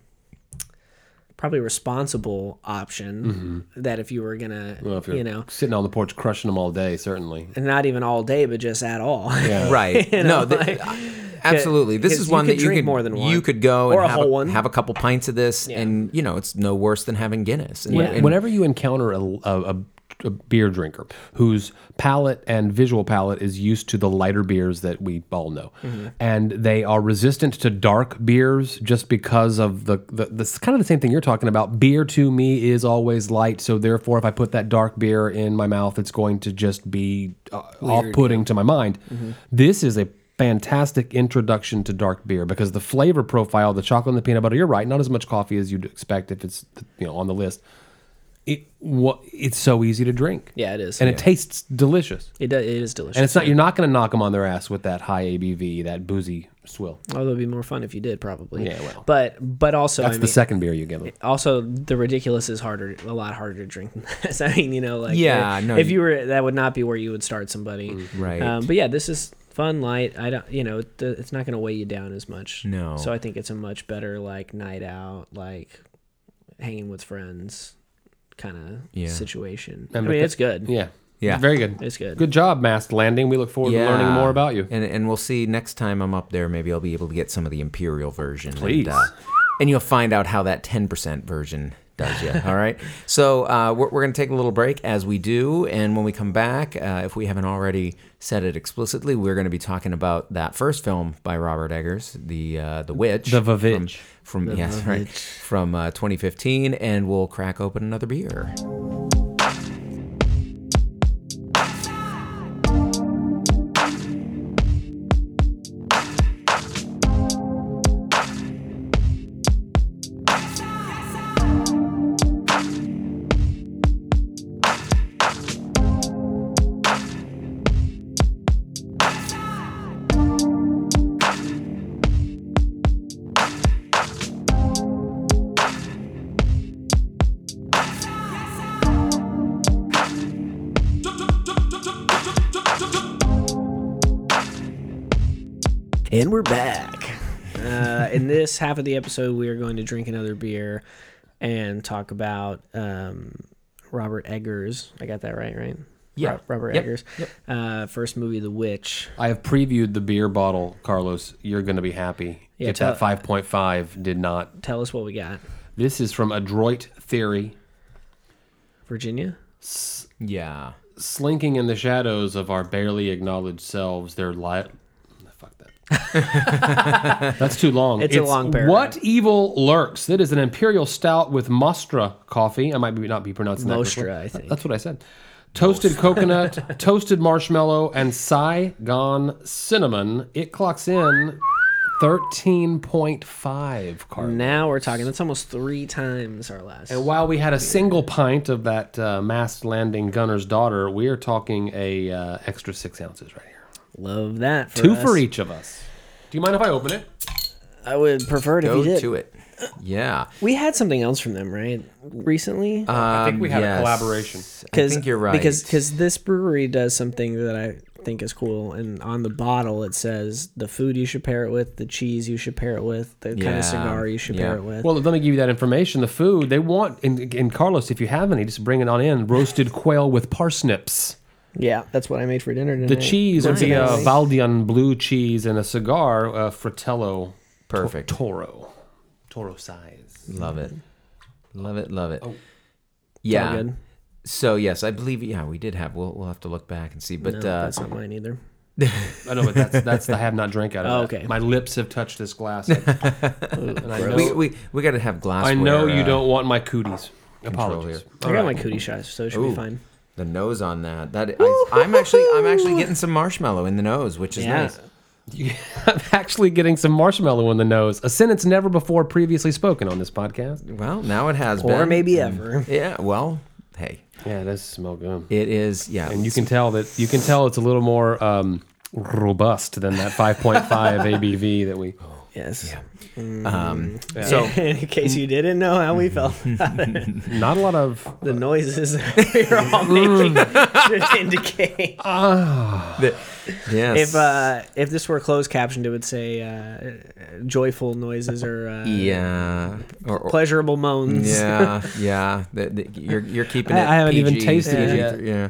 probably responsible option that if you were gonna Mm-hmm. Well, if you're you know sitting on the porch crushing them all day, certainly. and not even all day, but just at all. Yeah. <laughs> Right. You know, no, th- like- absolutely. this is one that you drink could more than one. you could go Or and a have whole one. have a couple pints of this, Yeah. and you know it's no worse than having Guinness. And, Yeah. and- Whenever you encounter a, a, a, a beer drinker whose palate and visual palate is used to the lighter beers that we all know, Mm-hmm. and they are resistant to dark beers just because of the, the this kind of the same thing you're talking about. Beer to me is always light, so therefore, if I put that dark beer in my mouth, it's going to just be uh, off-putting to my mind. Mm-hmm. This is a fantastic introduction to dark beer because the flavor profile, the chocolate and the peanut butter, you're right, not as much coffee as you'd expect if it's you know on the list. It what it's so easy to drink. Yeah, it is. And it tastes delicious. It, does, it is delicious. And it's not you're not going to knock them on their ass with that high ABV, that boozy swill. Although it'd be more fun if you did, probably. Yeah, well. But but also, That's I the mean, second beer you give them. also the ridiculous is harder, a lot harder to drink than <laughs> this. I mean, you know, like Yeah, if, no, if you- you were, that would not be where you would start somebody. Right. Um, but yeah, this is fun, light. I don't, you know, it's not going to weigh you down as much. No. So I think it's a much better like night out, like hanging with friends, kind of Yeah. situation. And I mean, beca- it's good. Yeah. Yeah. Very good. It's good. Good job, Masked Landing. We look forward to learning more about you. And and we'll see next time I'm up there. Maybe I'll be able to get some of the imperial version. Please. And, uh, and you'll find out how that 10% version does you. all right. So uh, we're, we're going to take a little break as we do. And when we come back, uh, if we haven't already said it explicitly, we're going to be talking about that first film by Robert Eggers, the uh, the Witch, The from, Vavitch. from yes right from uh, 2015, and we'll crack open another beer. And we're back. In this half of the episode, we are going to drink another beer. and talk about um, Robert Eggers. I got that right, right? Yeah. Ro- Robert Yep. Eggers. Uh, first movie, The Witch. I have previewed the beer bottle, Carlos. You're going to be happy. Yeah, if tell- that 5.5 did not. Tell us what we got. This is from Adroit Theory. Virginia. Yeah. Slinking in the shadows of our barely acknowledged selves, their light. Fuck <laughs> that. That's too long. It's a long paragraph. What evil lurks? It is an imperial stout with Mostra coffee. I might be, not be pronouncing that. correctly. Mostra, I think. That's what I said. Toasted coconut, <laughs> toasted marshmallow, and Saigon cinnamon. It clocks in 13.5 carbs. Now we're talking. That's almost three times our last. And while we had a single pint of that uh, masked landing gunner's daughter, we are talking a uh, extra six ounces right here. Love that. For Two us. for each of us. Do you mind if I open it? I would prefer it if you did. to it. Yeah. We had something else from them, right? Recently. I think we Um, had a collaboration. I think you're right. Because because this brewery does something that I think is cool, and on the bottle it says the food you should pair it with, the cheese you should pair it with, the kind Yeah, of cigar you should yeah. pair it with. Well, let me give you that information. The food they want, in, in Carlos, if you have any, just bring it on in. Roasted quail with parsnips. Yeah, that's what I made for dinner tonight. The cheese would be a Nice. Valdeón blue cheese and a cigar, uh, Fratello Perfect. Toro. Toro size. Love it. Love it. Love it. It's all yeah. good. So yes, I believe yeah we did have. We'll we'll have to look back and see. But No, uh, that's not mine either. I know, but that's that's the have not drank out of Oh, that. okay. My lips have touched this glass. <laughs> and I know, we we, we got to have glassware. I know you uh, don't want my cooties. Apologies. here. I got right. my cootie shots, so it should Ooh. be fine. The nose on that. That I, I'm actually I'm actually getting some marshmallow in the nose, which is Yeah. nice. <laughs> I'm actually getting some marshmallow in the nose. A sentence never before previously spoken on this podcast. Well, now it has Or been. Or maybe ever. Yeah. Well, hey, Yeah, it does smell good. it is. Yeah. And you can tell that you can tell it's a little more um, robust than that 5.5 ABV that we. Yes. Um, So, <laughs> in case you didn't know how we felt, <laughs> Not a lot of. <laughs> the noises we're all making should indicate. the- yes. If uh, if this were closed captioned, it would say uh, joyful noises or uh, yeah. Or, or- pleasurable moans. yeah. Yeah. The, the, you're you're keeping it. I- I haven't even PG, tasted it yet. Yeah.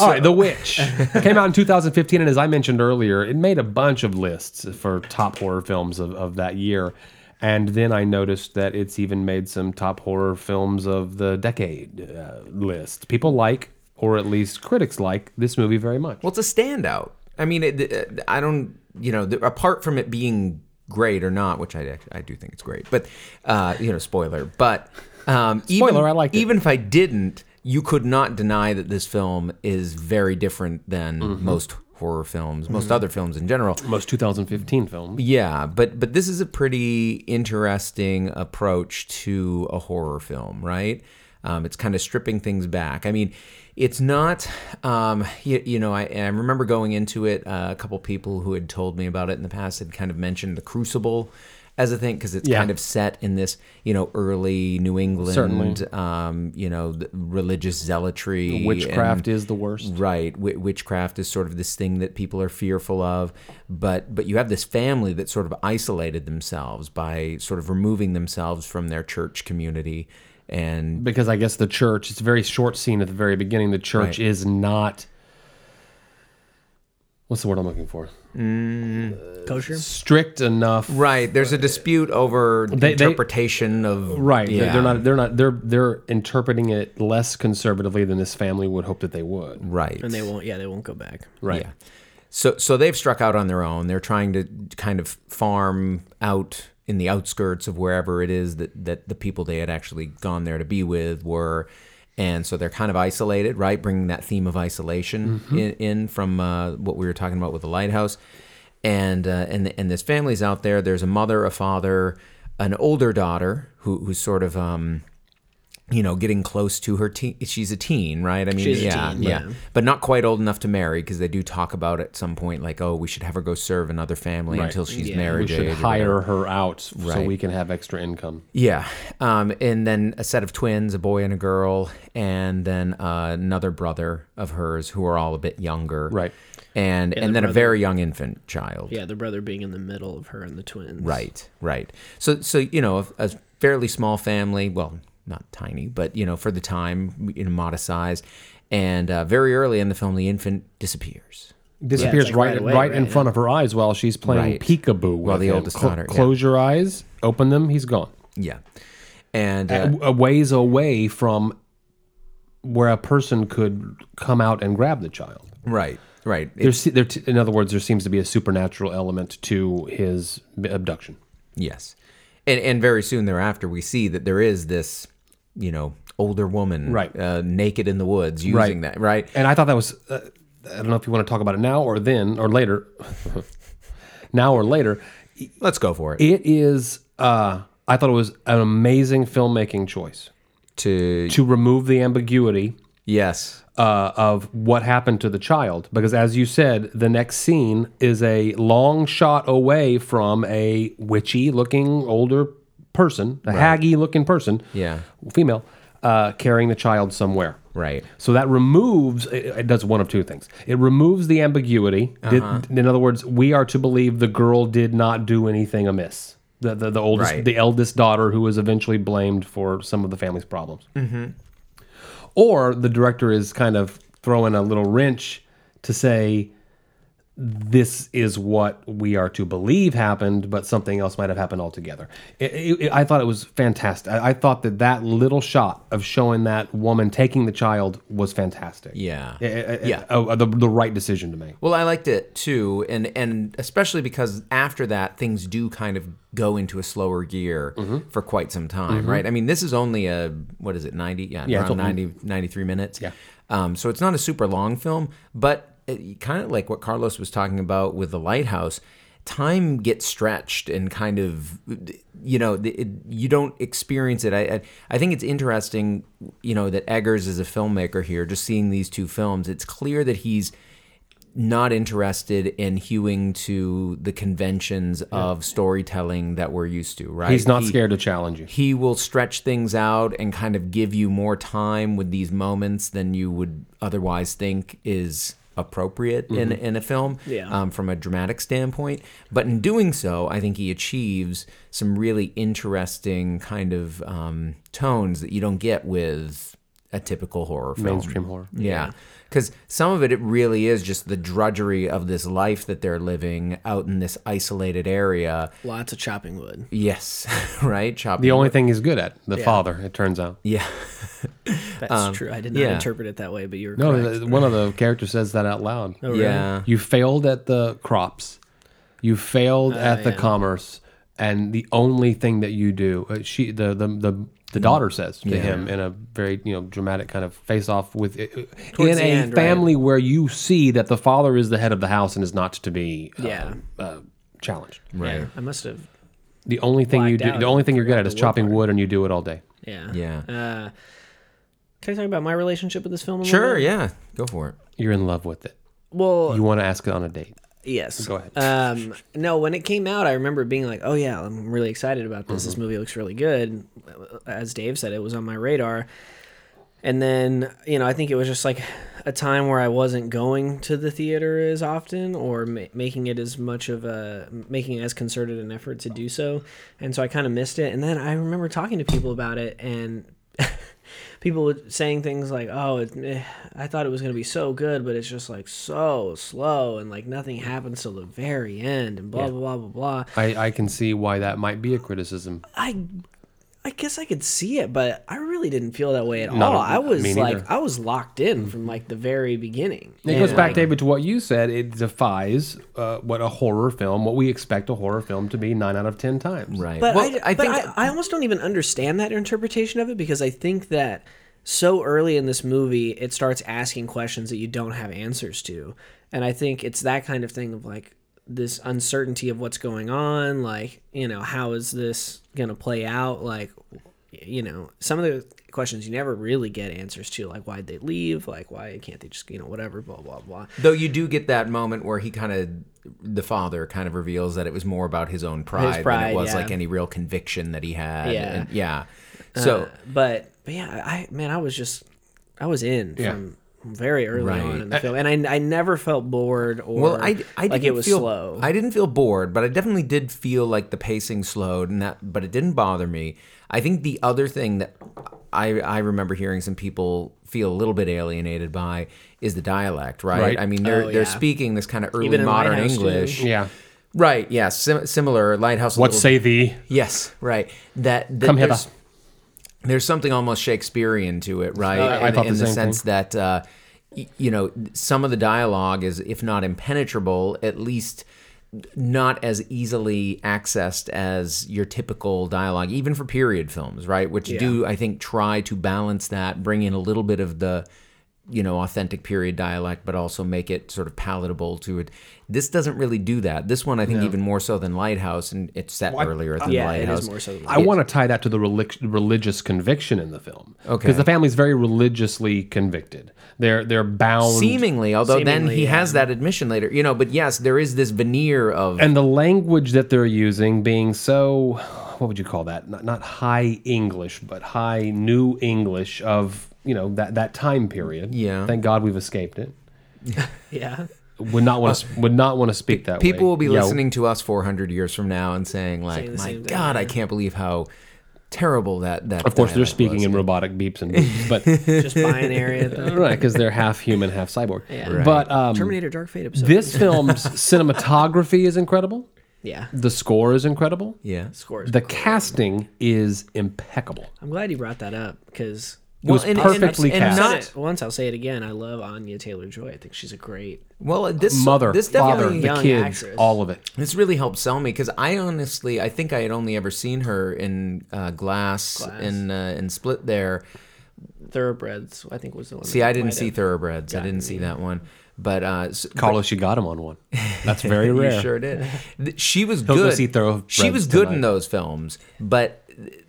All right, The Witch came out in 2015, and as I mentioned earlier, it made a bunch of lists for top horror films of, of that year. And then I noticed that it's even made some top horror films of the decade uh, list. People like, or at least critics like, this movie very much. Well, it's a standout. I mean, it, it- I don't, you know, the, apart from it being great or not, which I I do think it's great, but uh, you know, spoiler. But um, even, Spoiler, I liked it. Even if I didn't, you could not deny that this film is very different than Mm-hmm. most horror films, most other films in general. Most 2015 film. Yeah, but but this is a pretty interesting approach to a horror film, right? Um, it's kind of stripping things back. I mean, it's not, um, you, you know, I, I remember going into it. Uh, a couple people who had told me about it in the past had kind of mentioned the Crucible as a thing because it's Yeah. kind of set in this, you know, early New England, Certainly. um, you know, religious zealotry, Witchcraft and- is the worst. Right, Wi- witchcraft is sort of this thing that people are fearful of, but but you have this family that sort of isolated themselves by sort of removing themselves from their church community, and Because I guess the church, it's a very short scene at the very beginning. The church Right. is not. What's the word I'm looking for? Mm-hmm. Kosher. Strict enough. right, there's a dispute over They- they- interpretation of Right. They're- Yeah, They're not. They're not. They're they're interpreting it less conservatively than this family would hope that they would. right, And they won't. Yeah, they won't go back. Right. Yeah. So so they've struck out on their own. They're trying to kind of farm out in the outskirts of wherever it is that that the people they had actually gone there to be with were. And so they're kind of isolated, right? Bringing that theme of isolation in, in from uh, what we were talking about with the lighthouse, and uh, and and this family's out there. There's a mother, a father, an older daughter who who's sort of um, you know, getting close to her teen. She's a teen, right? I mean, She's a yeah, teen, yeah, yeah. but not quite old enough to marry because they do talk about at some point, like, oh, we should have her go serve another family Right. until she's Yeah. We should hire her out so we can have extra income. Yeah, um, and then a set of twins, a boy and a girl, and then uh, another brother of hers who are all a bit younger, Right. And Yeah, and the then a very young infant child, Yeah, the brother being in the middle of her and the twins. Right, right. So, so you know, a, a fairly small family. Well, not tiny, but you know, for the time, in a modest size. And uh, very early in the film, the infant disappears. Disappears like right right away, right in right, front of her eyes while she's playing Right. peekaboo. While with the him. oldest Cl- daughter, yeah. Close your eyes, open them. He's gone. Yeah, and uh, A- a ways away from where a person could come out and grab the child. right, right. There's, there, in other words, there seems to be a supernatural element to his abduction. Yes, and and very soon thereafter, we see that there is this, you know, older woman, Right. uh, naked in the woods, using Right. that, right? And I thought that was, uh, I don't know if you want to talk about it now or then or later. <laughs> now or later. Let's go for it. It is, uh, I thought it was an amazing filmmaking choice to to remove the ambiguity yes, uh, of what happened to the child. Because as you said, the next scene is a long shot away from a witchy looking older person, a haggy looking person, yeah, female, uh, carrying the child somewhere. right, So that removes, it, it does one of two things. It removes the ambiguity. Did- in other words, we are to believe the girl did not do anything amiss. The, the, the oldest, Right. the eldest daughter who was eventually blamed for some of the family's problems. Mm-hmm. Or the director is kind of throwing a little wrench to say, this is what we are to believe happened, but something else might have happened altogether. It, it, it- I thought it was fantastic. I, I thought that that little shot of showing that woman taking the child was fantastic. yeah, yeah. uh, the, the right decision to make. Well, I liked it too, and and especially because after that, things do kind of go into a slower gear Mm-hmm. for quite some time, right? I mean, this is only a what is it, ninety? Yeah, Yeah, around 90, 93 minutes. Yeah. Um, so it's not a super long film, but kind of like what Carlos was talking about with the lighthouse. Time gets stretched and kind of, you know, it, you don't experience it. I, I think it's interesting, you know, that Eggers is a filmmaker here. Just seeing these two films, it's clear that he's not interested in hewing to the conventions of storytelling that we're used to, right? He's not He- scared to challenge you. He will stretch things out and kind of give you more time with these moments than you would otherwise think is appropriate in, in a film Yeah. um, from a dramatic standpoint. But in doing so, I think he achieves some really interesting kind of um, tones that you don't get with a typical horror film. Mainstream horror. Yeah. Because some of it, it really is just the drudgery of this life that they're living out in this isolated area. Lots of chopping wood. Yes, <laughs> right? Chopping. The only thing he's good at, the father, it turns out. Yeah. <laughs> That's true. I did not yeah. interpret it that way, but you're No, correct. one of the characters says that out loud. Oh, really? Yeah. You failed at the crops. You failed at the yeah. commerce, and the only thing that you do, uh, she, the the the, the daughter says to him in a very you know dramatic kind of face off with uh, in a end, right. family where you see that the father is the head of the house and is not to be uh, Yeah. uh, challenged. Right. Yeah, I must have. The only thing you do, the only thing you're good at is wood chopping part. wood, and you do it all day. Yeah. Yeah. Uh, can I talk about my relationship with this film? A Sure, bit? yeah. Go for it. You're in love with it. Well, You want to ask it on a date. Yes. Go ahead. Um, no, when it came out, I remember being like, "Oh yeah, I'm really excited about this. Mm-hmm. This movie looks really good." As Dave said, it was on my radar. And then, you know, I think it was just like a time where I wasn't going to the theater as often or ma- making it as much of a making as concerted an effort to do so. And so I kind of missed it. And then I remember talking to people about it and <laughs> people were saying things like, "Oh, it, eh, I thought it was going to be so good, but it's just like so slow and like nothing happens till the very end and blah blah blah blah blah." I, I can see why that might be a criticism. I I guess I could see it, but I really didn't feel that way at Not all. a- I was like neither. I was locked in from like the very beginning. It goes And, back, like, David, to what you said. It defies uh, what a horror film, what we expect a horror film to be nine out of ten times. Right. But well, I, I, but think I, I almost don't even understand that interpretation of it because I think that so early in this movie it starts asking questions that you don't have answers to, and I think it's that kind of thing of like this uncertainty of what's going on, like you know how is this gonna play out, like you know some of the questions you never really get answers to, like why'd they leave, like why can't they just you know whatever, blah blah blah. though you do get that moment where he kind of the father kind of reveals that it was more about his own pride, than pride, it was yeah. like any real conviction that he had. Yeah. And, yeah. So Uh, but but yeah, I man, I was just I was in Yeah. from very early Right. on in the uh, film, and I, I never felt bored or Well, I, I like didn't it was feel, slow. I didn't feel bored, but I definitely did feel like the pacing slowed, and that, but it didn't bother me. I think the other thing that I I remember hearing some people feel a little bit alienated by is the dialect, right? Right. I mean, they're Oh, they're speaking this kind of early modern Lighthouse, too. English, Yeah. right? Yeah, sim- similar lighthouse. a What little- say thee? Yes, right. That, that Come hither. There's, something almost Shakespearean to it, right? I in thought the in the sense that uh, you know some of the dialogue is, if not impenetrable, at least not as easily accessed as your typical dialogue, even for period films, right? Which do I think try to balance that, bring in a little bit of the you know authentic period dialect but also make it sort of palatable to it this doesn't really do that this one i think even more so than lighthouse and it's set earlier than yeah, lighthouse is more so. Than I want to tie that to the relig- religious conviction in the film. Okay. Because the family's very religiously convicted. They're they're bound. seemingly although then he yeah. has that admission later you know but yes there is this veneer of and the language that they're using being so what would you call that not, not high english but high new english of you know that that time period Yeah. thank god we've escaped it <laughs> yeah, would not want to would not want to speak that way people will be Yeah, listening to us 400 years from now and saying like Saying the my same thing, god i yeah. can't believe how terrible that that of course they're dialect speaking was. in robotic beeps and boops but <laughs> just binary. At the, <laughs> right because they're half human half cyborg Yeah. Right. but um, Terminator Dark Fate episode. this film's cinematography is incredible yeah, the score is incredible yeah scores. the casting is impeccable I'm glad you brought that up because it was and- and- perfectly and cast not- it once. I'll say it again. I love Anya Taylor Joy. I think she's a great. well this mother, this father, the young kids, actress. all of it. This really helped sell me because I honestly, I think I had only ever seen her in uh, Glass, Glass. and uh, and Split there. Thoroughbreds, I think was the one. See, I didn't see have- Thoroughbreds. I didn't see that one, but uh, s- Carlos, you got him on one. That's very <laughs> you rare. sure did. <laughs> She was He'll go good. see she was good in those films, but th-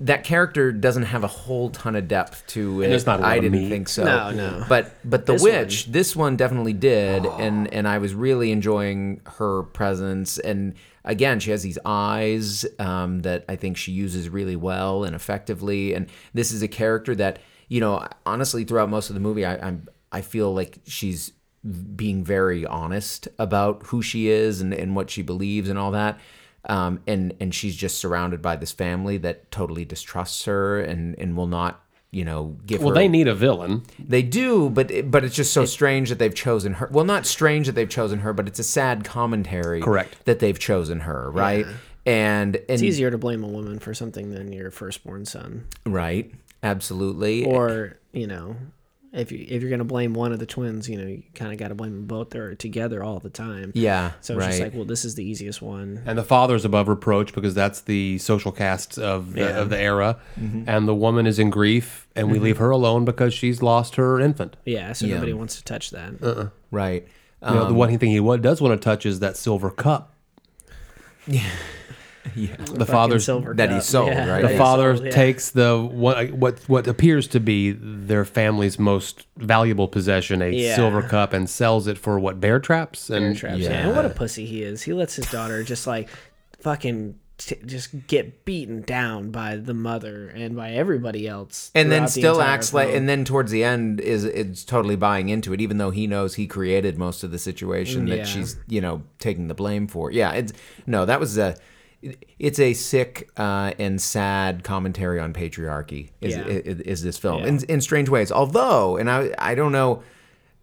that character doesn't have a whole ton of depth to it. there's not a lot I of didn't meat. think so. No, no. But but the This witch, this one definitely did, and and I was really enjoying her presence. And again, she has these eyes um, that I think she uses really well and effectively. And this is a character that you know, honestly, throughout most of the movie, I, I'm I feel like she's being very honest about who she is and, and what she believes and all that. Um, and and she's just surrounded by this family that totally distrusts her and, and will not, you know, give her. Well, her. they need a villain. They do, but it, but it's just so strange that they've chosen her. Well, not strange that they've chosen her, but it's a sad commentary. Correct. That they've chosen her, right? And and It's easier to blame a woman for something than your firstborn son, right, absolutely. or you know, if you if you're gonna blame one of the twins, you know, you kind of got to blame them both. They're together all the time. yeah, So it's right. just like, well, this is the easiest one. And the father's above reproach because that's the social cast of the, Yeah. of the era. Mm-hmm. And the woman is in grief, and we leave her alone because she's lost her infant. Yeah, so Yeah. nobody wants to touch that. Uh-uh. right. You know, the Um, one thing he does want to touch is that silver cup. yeah. <laughs> The Fucking father's silver that he cup. sold, Yeah, right? the he father sold, yeah. takes the what what what appears to be their family's most valuable possession, a Yeah. silver cup, and sells it for what bear traps and Bear traps. Yeah. yeah. and what a pussy he is. He lets his daughter just like fucking t- just get beaten down by the mother and by everybody else, and then throughout the still entire acts like, film. and then towards the end is is totally buying into it, even though he knows he created most of the situation Yeah. that she's you know taking the blame for. Yeah, it's no, that was a. It's a sick uh, and sad commentary on patriarchy. Is, Yeah. is, is this film Yeah. in, in strange ways? Although, and I I don't know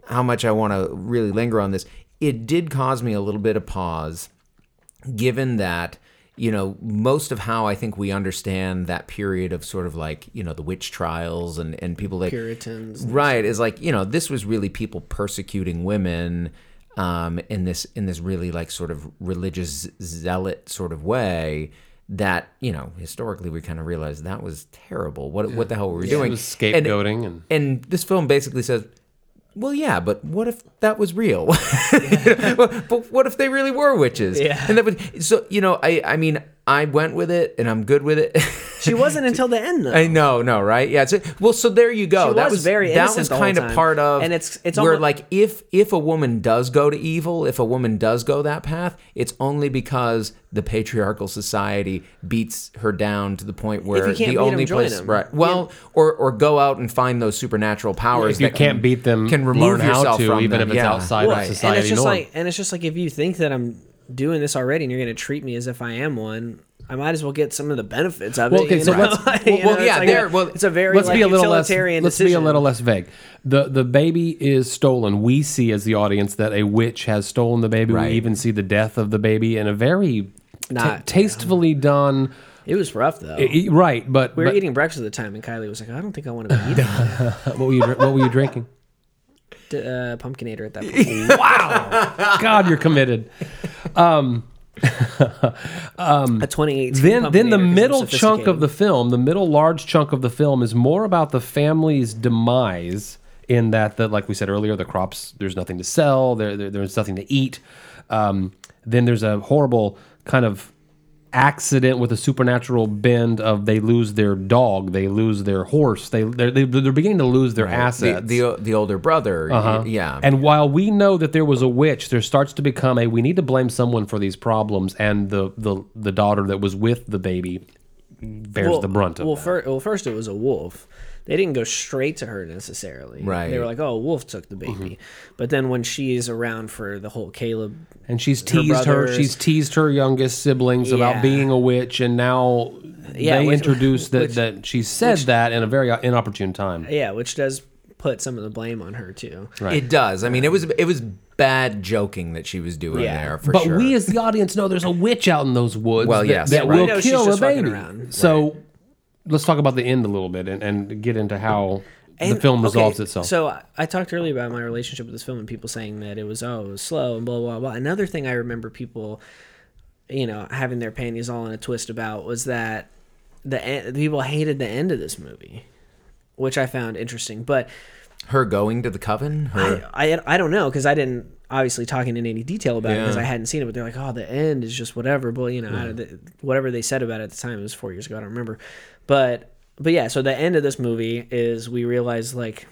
how much I want to really linger on this. It did cause me a little bit of pause, given that you know most of how I think we understand that period of sort of like you know the witch trials and and people like Puritans. right is like you know this was really people persecuting women um, in this in this really like sort of religious zealot sort of way that you know historically we kind of realized that was terrible what what the hell were we it doing was And- scapegoating and, and this film basically says, well, yeah, but what if that was real? <laughs> but what if they really were witches? Yeah. And that would so you know I I mean I went with it, and I'm good with it. <laughs> She wasn't until the end though. I know, no, right? Yeah. It's, well, so there you go. She that was was very that was kind of part of, And it's- it's where almo- like if if a woman does go to evil, if a woman does go that path, it's only because the patriarchal society beats her down to the point where you can't the beat 'em, only join place, 'em. right? Well, or or go out and find those supernatural powers. If you that can't can, beat them, can remove learn how yourself to, from even them. if it's Yeah. outside Well, of and it's just norm. like, and it's just like if you think that I'm doing this already, and you're going to treat me as if I am one, I might as well get some of the benefits of Well, it. okay, so know? let's- <laughs> You well, well, know, yeah, it's like there- a- well, it's a very let's like, be a little less utilitarian let's be a little less vague. The the baby is stolen. We see as the audience that a witch has stolen the baby. Right. We even see the death of the baby in a very Not- tastefully done. It was rough though. I- I- right, but, we were but eating breakfast at the time, and Kylie was like, "I don't think I want to be eating <laughs> what were you what were you drinking? Uh, pumpkinator at that point." <laughs> Wow, God, you're committed. Um, <laughs> um, a 2018. then then the Pumpkinator 'cause I'm middle chunk of the film the middle large chunk of the film is more about the family's demise in that the like we said earlier the crops there's nothing to sell there, there there's nothing to eat um, then there's a horrible kind of accident with a supernatural bend of they lose their dog they lose their horse they they're, they- they're beginning to lose their The, assets the the older brother, uh-huh. yeah, And while we know that there was a witch, there starts to become a we need to blame someone for these problems, and the the the daughter that was with the baby bears well, the brunt of well, fir- well, first it was a wolf. They didn't go straight to her necessarily. Right. They were like, "Oh, wolf took the baby," Mm-hmm. but then when she's around for the whole Caleb, and she's teased her, brothers- she's teased her youngest siblings about being a witch, and now Yeah, they which- introduce that which- that she said that in a very inopportune time. yeah, which does put some of the blame on her too. Right. it does. I mean, it was it was bad joking that she was doing Yeah. there for but sure. we as the audience know there's a witch out in those woods Well, that, yes. that Yeah, we will kill a baby. around. So let's talk about the end a little bit and, and get into how the And- film okay, resolves itself. So I- I talked earlier about my relationship with this film and people saying that it was oh it was slow and blah blah blah. Another thing I remember people, you know, having their panties all in a twist about was that the en- people hated the end of this movie, which I found interesting. But her going to the coven, her I I, I don't know because I didn't obviously talking in any detail about it because I hadn't seen it. But they're like, oh, the end is just whatever. But you know, I, the, whatever they said about it at the time it was four years ago. I don't remember. But but yeah, so the end of this movie is we realize like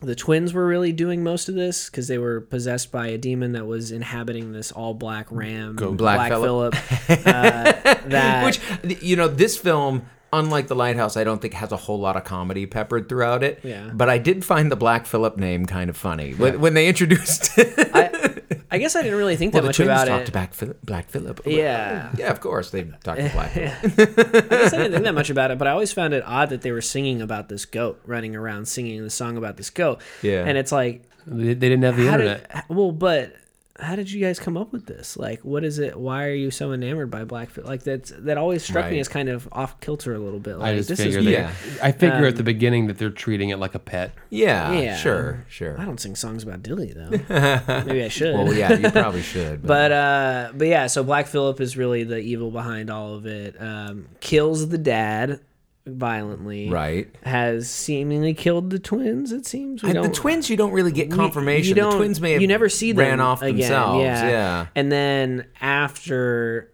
the twins were really doing most of this because they were possessed by a demon that was inhabiting this all black ram, Black Black, Phillip. Phillip. <laughs> uh, that which you know this film unlike the lighthouse i don't think has a whole lot of comedy peppered throughout it Yeah. but i did find the black phillip name kind of funny when, when they introduced <laughs> I, I guess I didn't really think well, that the much twins about talked it. to black phillip, black phillip Yeah. yeah of course they talked to black phillip <laughs> I guess I didn't think that much about it, but I always found it odd that they were singing about this goat, running around singing the song about this goat. Yeah. And it's like, they, they didn't have the how internet. did, well, but how did you guys come up with this? Like, what is it? Why are you so enamored by Blackfoot? Like that's that always struck me as kind of off kilter a little bit. Like, I just this figure is they, yeah. I figure at Um, the beginning that they're treating it like a pet. yeah, Yeah. sure sure I don't sing songs about Dilly though. <laughs> Maybe I should. well yeah you probably <laughs> should But uh, but yeah, so Black Phillip is really the evil behind all of it. Um, kills the dad violently. right Has seemingly killed the twins. It seems. We and the twins you don't really get confirmation You don't, the twins may have you never see them ran off again. themselves Yeah. yeah And then after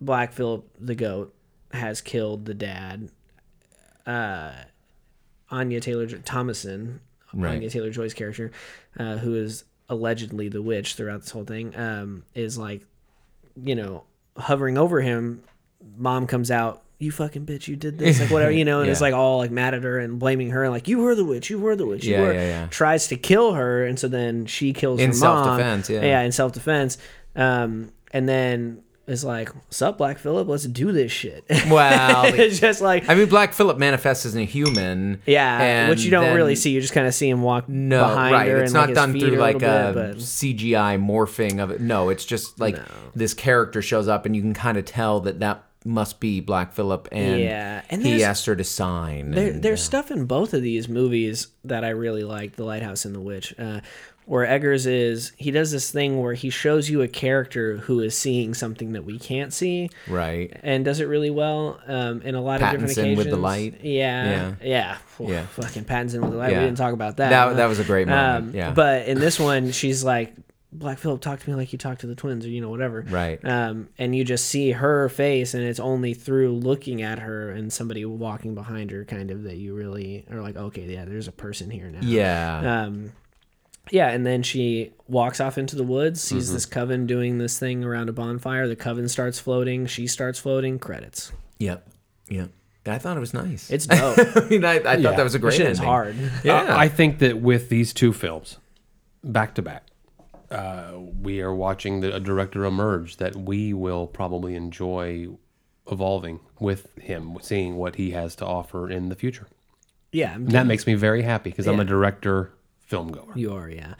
Black Phillip the goat has killed the dad, uh, Anya Taylor Thomasin, Right. Anya Taylor Joy's character, uh, who is allegedly the witch throughout this whole thing, um, is like, you know, hovering over him. Mom comes out. You fucking bitch! You did this, like whatever, you know, and it's <laughs> like all like mad at her and blaming her, and like you were the witch, you were the witch, you Yeah, were. yeah, yeah. Tries to kill her, and so then she kills In her mom. In self-defense, yeah. yeah, in self defense. Um, and then is like, "Sup, Black Phillip? Let's do this shit." <laughs> Wow, it's just like, I mean, Black Phillip manifests as a human. yeah, which you don't then- really see. You just kind of see him walk No, behind right. her. It's not like, done through a like little a but- CGI morphing of it. No, it's just like No. this character shows up, and you can kind of tell that that must be Black Phillip, and Yeah, and he asked her to sign. There, and, there's yeah. stuff in both of these movies that I really like, The Lighthouse and The Witch, uh, where Eggers is he does this thing where he shows you a character who is seeing something that we can't see, right. and does it really well um, in a lot of different Pattinson occasions. with the light. yeah, yeah, Yeah. yeah. Fucking Pattinson with the light. Yeah. We didn't talk about that. That huh? that was a great moment. Um, yeah, But in this one, she's like Black Phillip, talk to me like you talk to the twins, or you know, whatever. Right. Um, and you just see her face, and it's only through looking at her and somebody walking behind her, kind of, that you really are like, okay, yeah, there's a person here now. Yeah. Um, yeah, and then she walks off into the woods, Mm-hmm. sees this coven doing this thing around a bonfire. The coven starts floating. She starts floating. Credits. yep. Yep. I thought it was nice. It's <laughs> dope. I mean, I, I thought that was a great shit is ending. hard. Yeah. I think that with these two films, back to back, uh, we are watching the, a director emerge that we will probably enjoy evolving with him, seeing what he has to offer in the future. Yeah, And that makes me very happy because I'm a director film goer. you are. Yeah,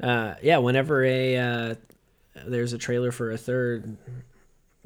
uh, yeah. Whenever a uh, there's a trailer for a third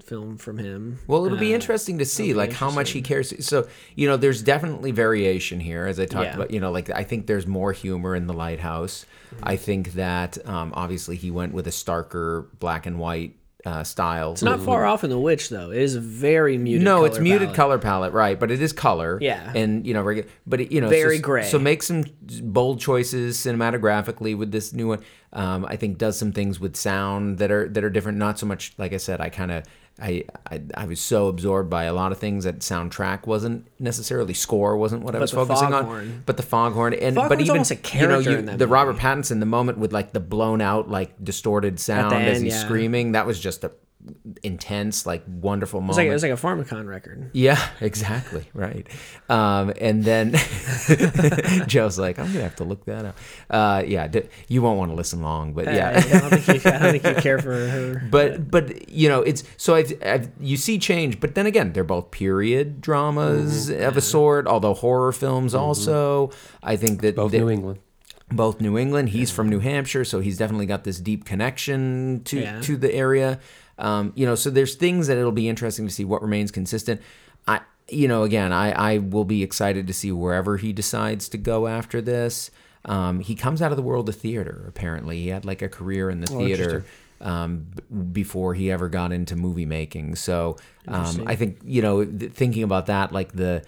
film from him. Well, it'll be uh, interesting to see be like how much he cares. So, you know, there's definitely variation here, as I talked Yeah. about. You know, like I think there's more humor in the Lighthouse. Mm-hmm. I think that um, obviously he went with a starker black and white uh, style. It's not far off in The Witch though. It is a very muted. No, it's muted palette. color palette, right? But it is color. Yeah. and you know, regu- but it, you know, Very so, gray. So make some bold choices cinematographically with this new one. Um, I think does some things with sound that are that are different. Not so much, like I said, I kind of. I, I I was so absorbed by a lot of things that soundtrack wasn't necessarily score wasn't what I was focusing foghorn. on, but the foghorn and but even almost a you know character you, in that the movie. Robert Pattinson the moment with like the blown out like distorted sound as he's yeah. screaming that was just a intense like wonderful It's moment. like it was like a Pharmakon record. Yeah, <laughs> exactly. Right. Um, and then <laughs> Joe's like, I'm gonna have to look that up. Uh, yeah, d- you won't want to listen long, but I, yeah. I don't think you, I don't think you <laughs> care for her. But but you know it's so I've, I've you see change, but then again they're both period dramas Mm-hmm. of a sort. Although horror films also, I think that Both they- New England. both New England. He's from New Hampshire, so he's definitely got this deep connection to Yeah. to the area. Um, you know, so there's things that it'll be interesting to see what remains consistent. I, you know, again, I I will be excited to see wherever he decides to go after this. Um, he comes out of the world of theater. Apparently, he had like a career in the theater um, b- before he ever got into movie making. So um, I think you know, th- thinking about that, like the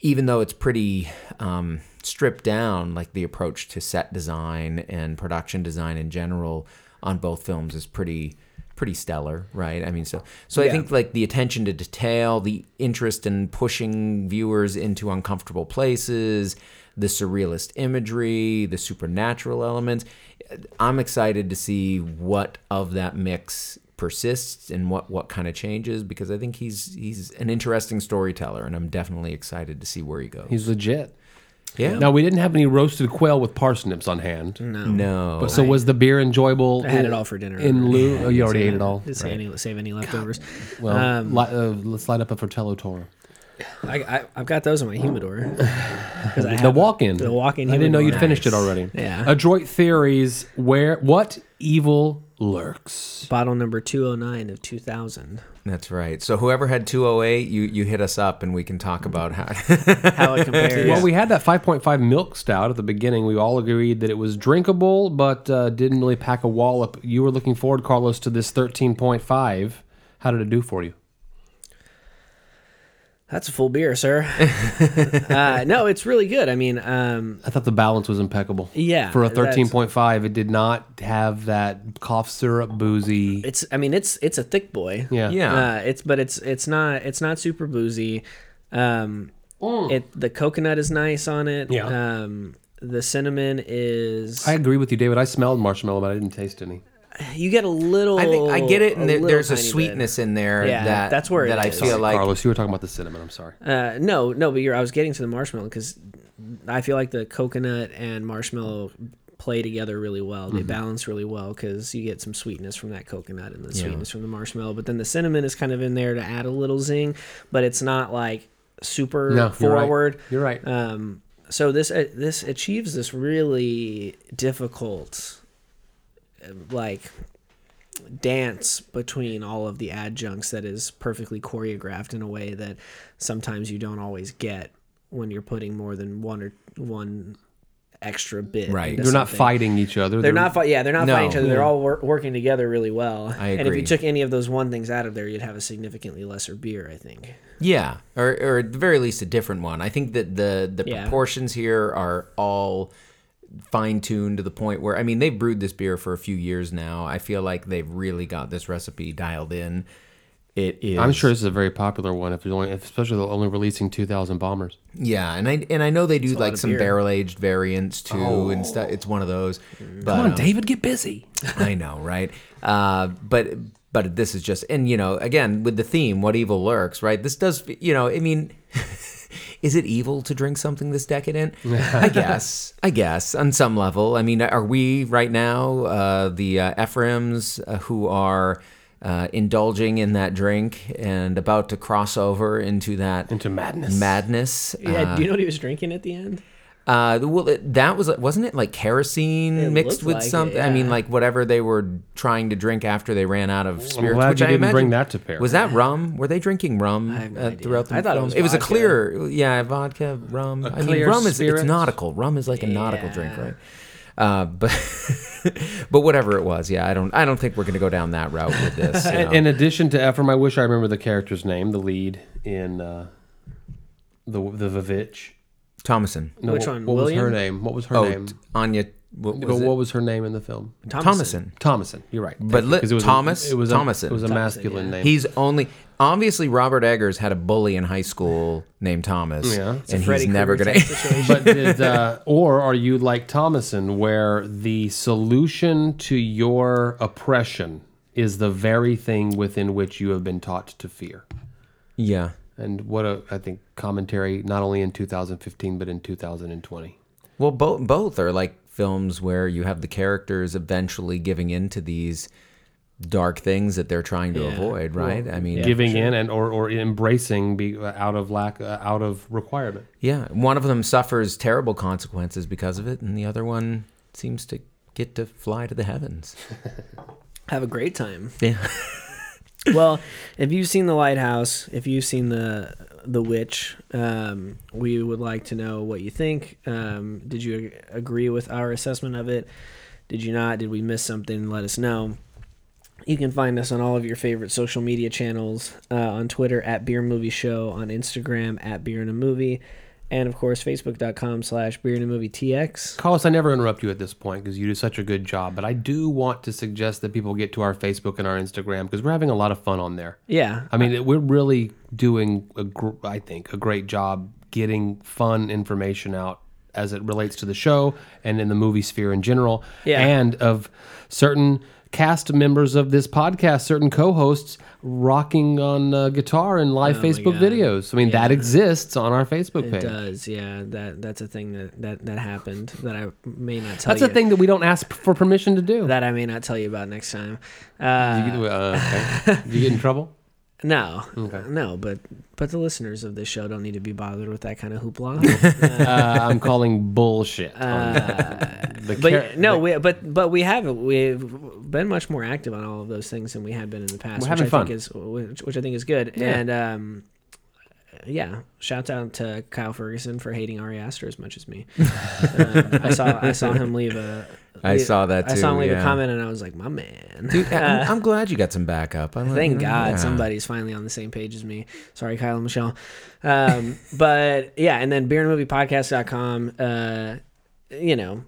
even though it's pretty um, stripped down, like the approach to set design and production design in general on both films is pretty pretty stellar, right? I mean, so so I think like the attention to detail, the interest in pushing viewers into uncomfortable places, the surrealist imagery, the supernatural elements. I'm excited to see what of that mix persists and what what kind of changes because I think he's he's an interesting storyteller and I'm definitely excited to see where he goes. He's legit. Yeah. Now we didn't have any roasted quail with parsnips on hand. No, No. But so was the beer enjoyable? I had it all for dinner. in lieu. Oh, you already ate it all. Didn't say any, save any leftovers. Well, Um, li- uh, let's light up a Fratello Toro. I, I, I've got those in my humidor. <laughs> I The walk-in. The walk-in. I didn't know you'd humidor. finished it already. Yeah. Adroit Theory's. Where what evil lurks? Bottle number 209 of 2000. That's right. So whoever had 208, you you hit us up and we can talk about how <laughs> How it compares. Well, we had that 5.5 milk stout at the beginning. We all agreed that it was drinkable, but uh, didn't really pack a wallop. You were looking forward, Carlos, to this 13.5. How did it do for you? That's a full beer, sir. <laughs> uh, no, it's really good. I mean, um, I thought the balance was impeccable. Yeah, For a 13.5, it did not have that cough syrup boozy. it's. I mean, it's it's a thick boy. Yeah. Yeah. Uh, it's but it's it's not it's not super boozy. Um, it the coconut is nice on it. Yeah. Um, the cinnamon is. I agree with you, David. I smelled marshmallow, but I didn't taste any. You get a little. I think I get it, and there, there's a tiny bit. sweetness in there Yeah, that that's where it that I is. feel like Carlos, you were talking about the cinnamon. I'm sorry. Uh, no, no, but you're. I was getting to the marshmallow because I feel like the coconut and marshmallow play together really well. Mm-hmm. They balance really well because you get some sweetness from that coconut and the sweetness from the marshmallow. But then the cinnamon is kind of in there to add a little zing, but it's not like super No, you're right. forward. You're right. Um, so this uh, this achieves this really difficult, like dance between all of the adjuncts that is perfectly choreographed in a way that sometimes you don't always get when you're putting more than one or one extra bit. Right. They're not fighting each other. They're not fight. Yeah, they're not No. fighting each other. They're hmm. all wor- working together really well. I agree. And if you took any of those one things out of there, you'd have a significantly lesser beer. I think. Yeah, or, or at the very least a different one. I think that the the Yeah. proportions here are all fine tuned to the point where I mean they've brewed this beer for a few years now. I feel like they've really got this recipe dialed in. It is. I'm sure this is a very popular one. If you're only, especially they're only releasing 2,000 bombers. Yeah, and I and I know they do a like some barrel aged variants too and stuff. It's one of those. But, Come on, um, David, get busy. <laughs> I know, right? Uh, but but this is just and you know again with the theme, what evil lurks, right? This does you know I mean. <laughs> Is it evil to drink something this decadent? <laughs> I guess. I guess on some level. I mean, are we right now uh, the uh, Ephraims uh, who are uh, indulging in that drink and about to cross over into that Into madness. madness? Yeah, Uh, do you know what he was drinking at the end? Uh, well, it, that was wasn't it like kerosene It mixed with like it, something? I mean, like whatever they were trying to drink after they ran out of I'm spirits. glad which you I didn't imagine, bring that to pair. Was that rum? Were they drinking rum I no uh, throughout the I thought it film? was a clear, yeah, vodka, rum. I mean, clear rum is spirit? it's nautical. Rum is like a nautical drink, right? Uh, but <laughs> but whatever it was, yeah, I don't I don't think we're gonna go down that route with this. you <laughs> know. In addition to Ephraim, I wish I remember the character's name, the lead in uh, the the Vivitch. Thomasin. No, Which what, one, What was her name? What was her Oh, name? t- Anya. What What was what was her name in the film? Thomasin. Thomasin. You're right. But Thank li- it was Thomas? A, it was Thomasin. A, it was a Thomasin, masculine yeah. name. He's only obviously Robert Eggers had a bully in high school named Thomas. Yeah. It's a and Freddy he's never gonna. type <laughs> but did, uh, or are you like Thomasin, where the solution to your oppression is the very thing within which you have been taught to fear? yeah. And what a, I think, commentary not only in 2015 but in 2020. Well, both both are like films where you have the characters eventually giving in to these dark things that they're trying to Yeah. avoid, right? I mean, yeah. Giving in and or, or embracing be, out of lack, uh, out of requirement. Yeah, one of them suffers terrible consequences because of it, and the other one seems to get to fly to the heavens. <laughs> Have a great time. Yeah. <laughs> well, if you've seen the lighthouse, if you've seen the the witch, um, we would like to know what you think. Um, did you agree with our assessment of it? Did you not? Did we miss something? Let us know. You can find us on all of your favorite social media channels uh, on Twitter at Beer Movie Show, on Instagram at Beer and a Movie, and of course Facebook.com slash Beer and Movie TX. Carlos, I never interrupt you at this point because you do such a good job, but I do want to suggest that people get to our Facebook and our Instagram because we're having a lot of fun on there. Yeah, I mean, we're really doing, a gr- I think, a great job getting fun information out as it relates to the show and in the movie sphere in general, Yeah. and of certain cast members of this podcast, certain co-hosts rocking on uh, guitar in live Oh Facebook videos. I mean, that exists on our Facebook page. It does, yeah. That that's a thing that that that happened that I may not tell That's you. a thing that we don't ask for permission to do. that I may not tell you about next time. Uh, You- uh, okay. Did <laughs> you get in trouble? No, Okay. no, but but the listeners of this show don't need to be bothered with that kind of hoopla. <laughs> Uh, I'm calling bullshit. on that. The Uh, but char- no, the- we but but we have we've been much more active on all of those things than we had been in the past. We're which I fun. Think is, which, which I think is good. Yeah. And um, yeah, shouts out to Kyle Ferguson for hating Ari Aster as much as me. <laughs> um, I saw I saw him leave a. I saw that Too, I saw him leave a comment, and I was like, "My man." Dude, I'm, I'm <laughs> glad you got some backup. I'm, Thank God yeah. somebody's finally on the same page as me. Sorry, Kyle and Michelle. Um, <laughs> but yeah, and then beerandmoviepodcast.com, uh, you know,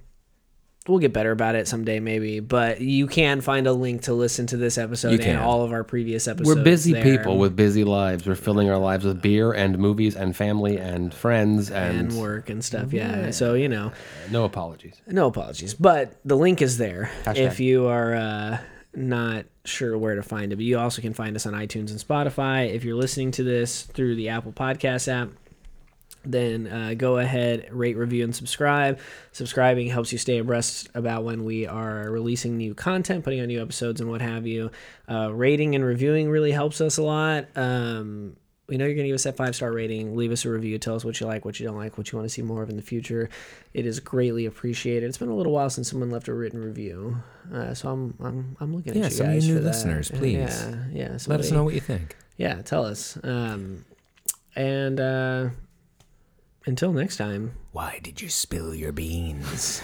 we'll get better about it someday maybe, but you can find a link to listen to this episode and all of our previous episodes. We're busy there. people with busy lives. We're filling our lives with beer and movies and family and friends and, and work and stuff. Yeah. So, you know, no apologies. no apologies, but the link is there Hashtag. if you are uh, not sure where to find it. But you also can find us on iTunes and Spotify. If you're listening to this through the Apple Podcast app, then uh, go ahead, rate, review, and subscribe. Subscribing helps you stay abreast about when we are releasing new content, putting on new episodes, and what have you. Uh, rating and reviewing really helps us a lot. Um, we know you're going to give us that five star rating. Leave us a review. Tell us what you like, what you don't like, what you want to see more of in the future. It is greatly appreciated. It's been a little while since someone left a written review, uh, so I'm I'm I'm looking Yeah, at you some of you new for that. listeners, please. Yeah, yeah. Let us know what you think. Yeah, tell us. Um, and uh, until next time. Why did you spill your beans?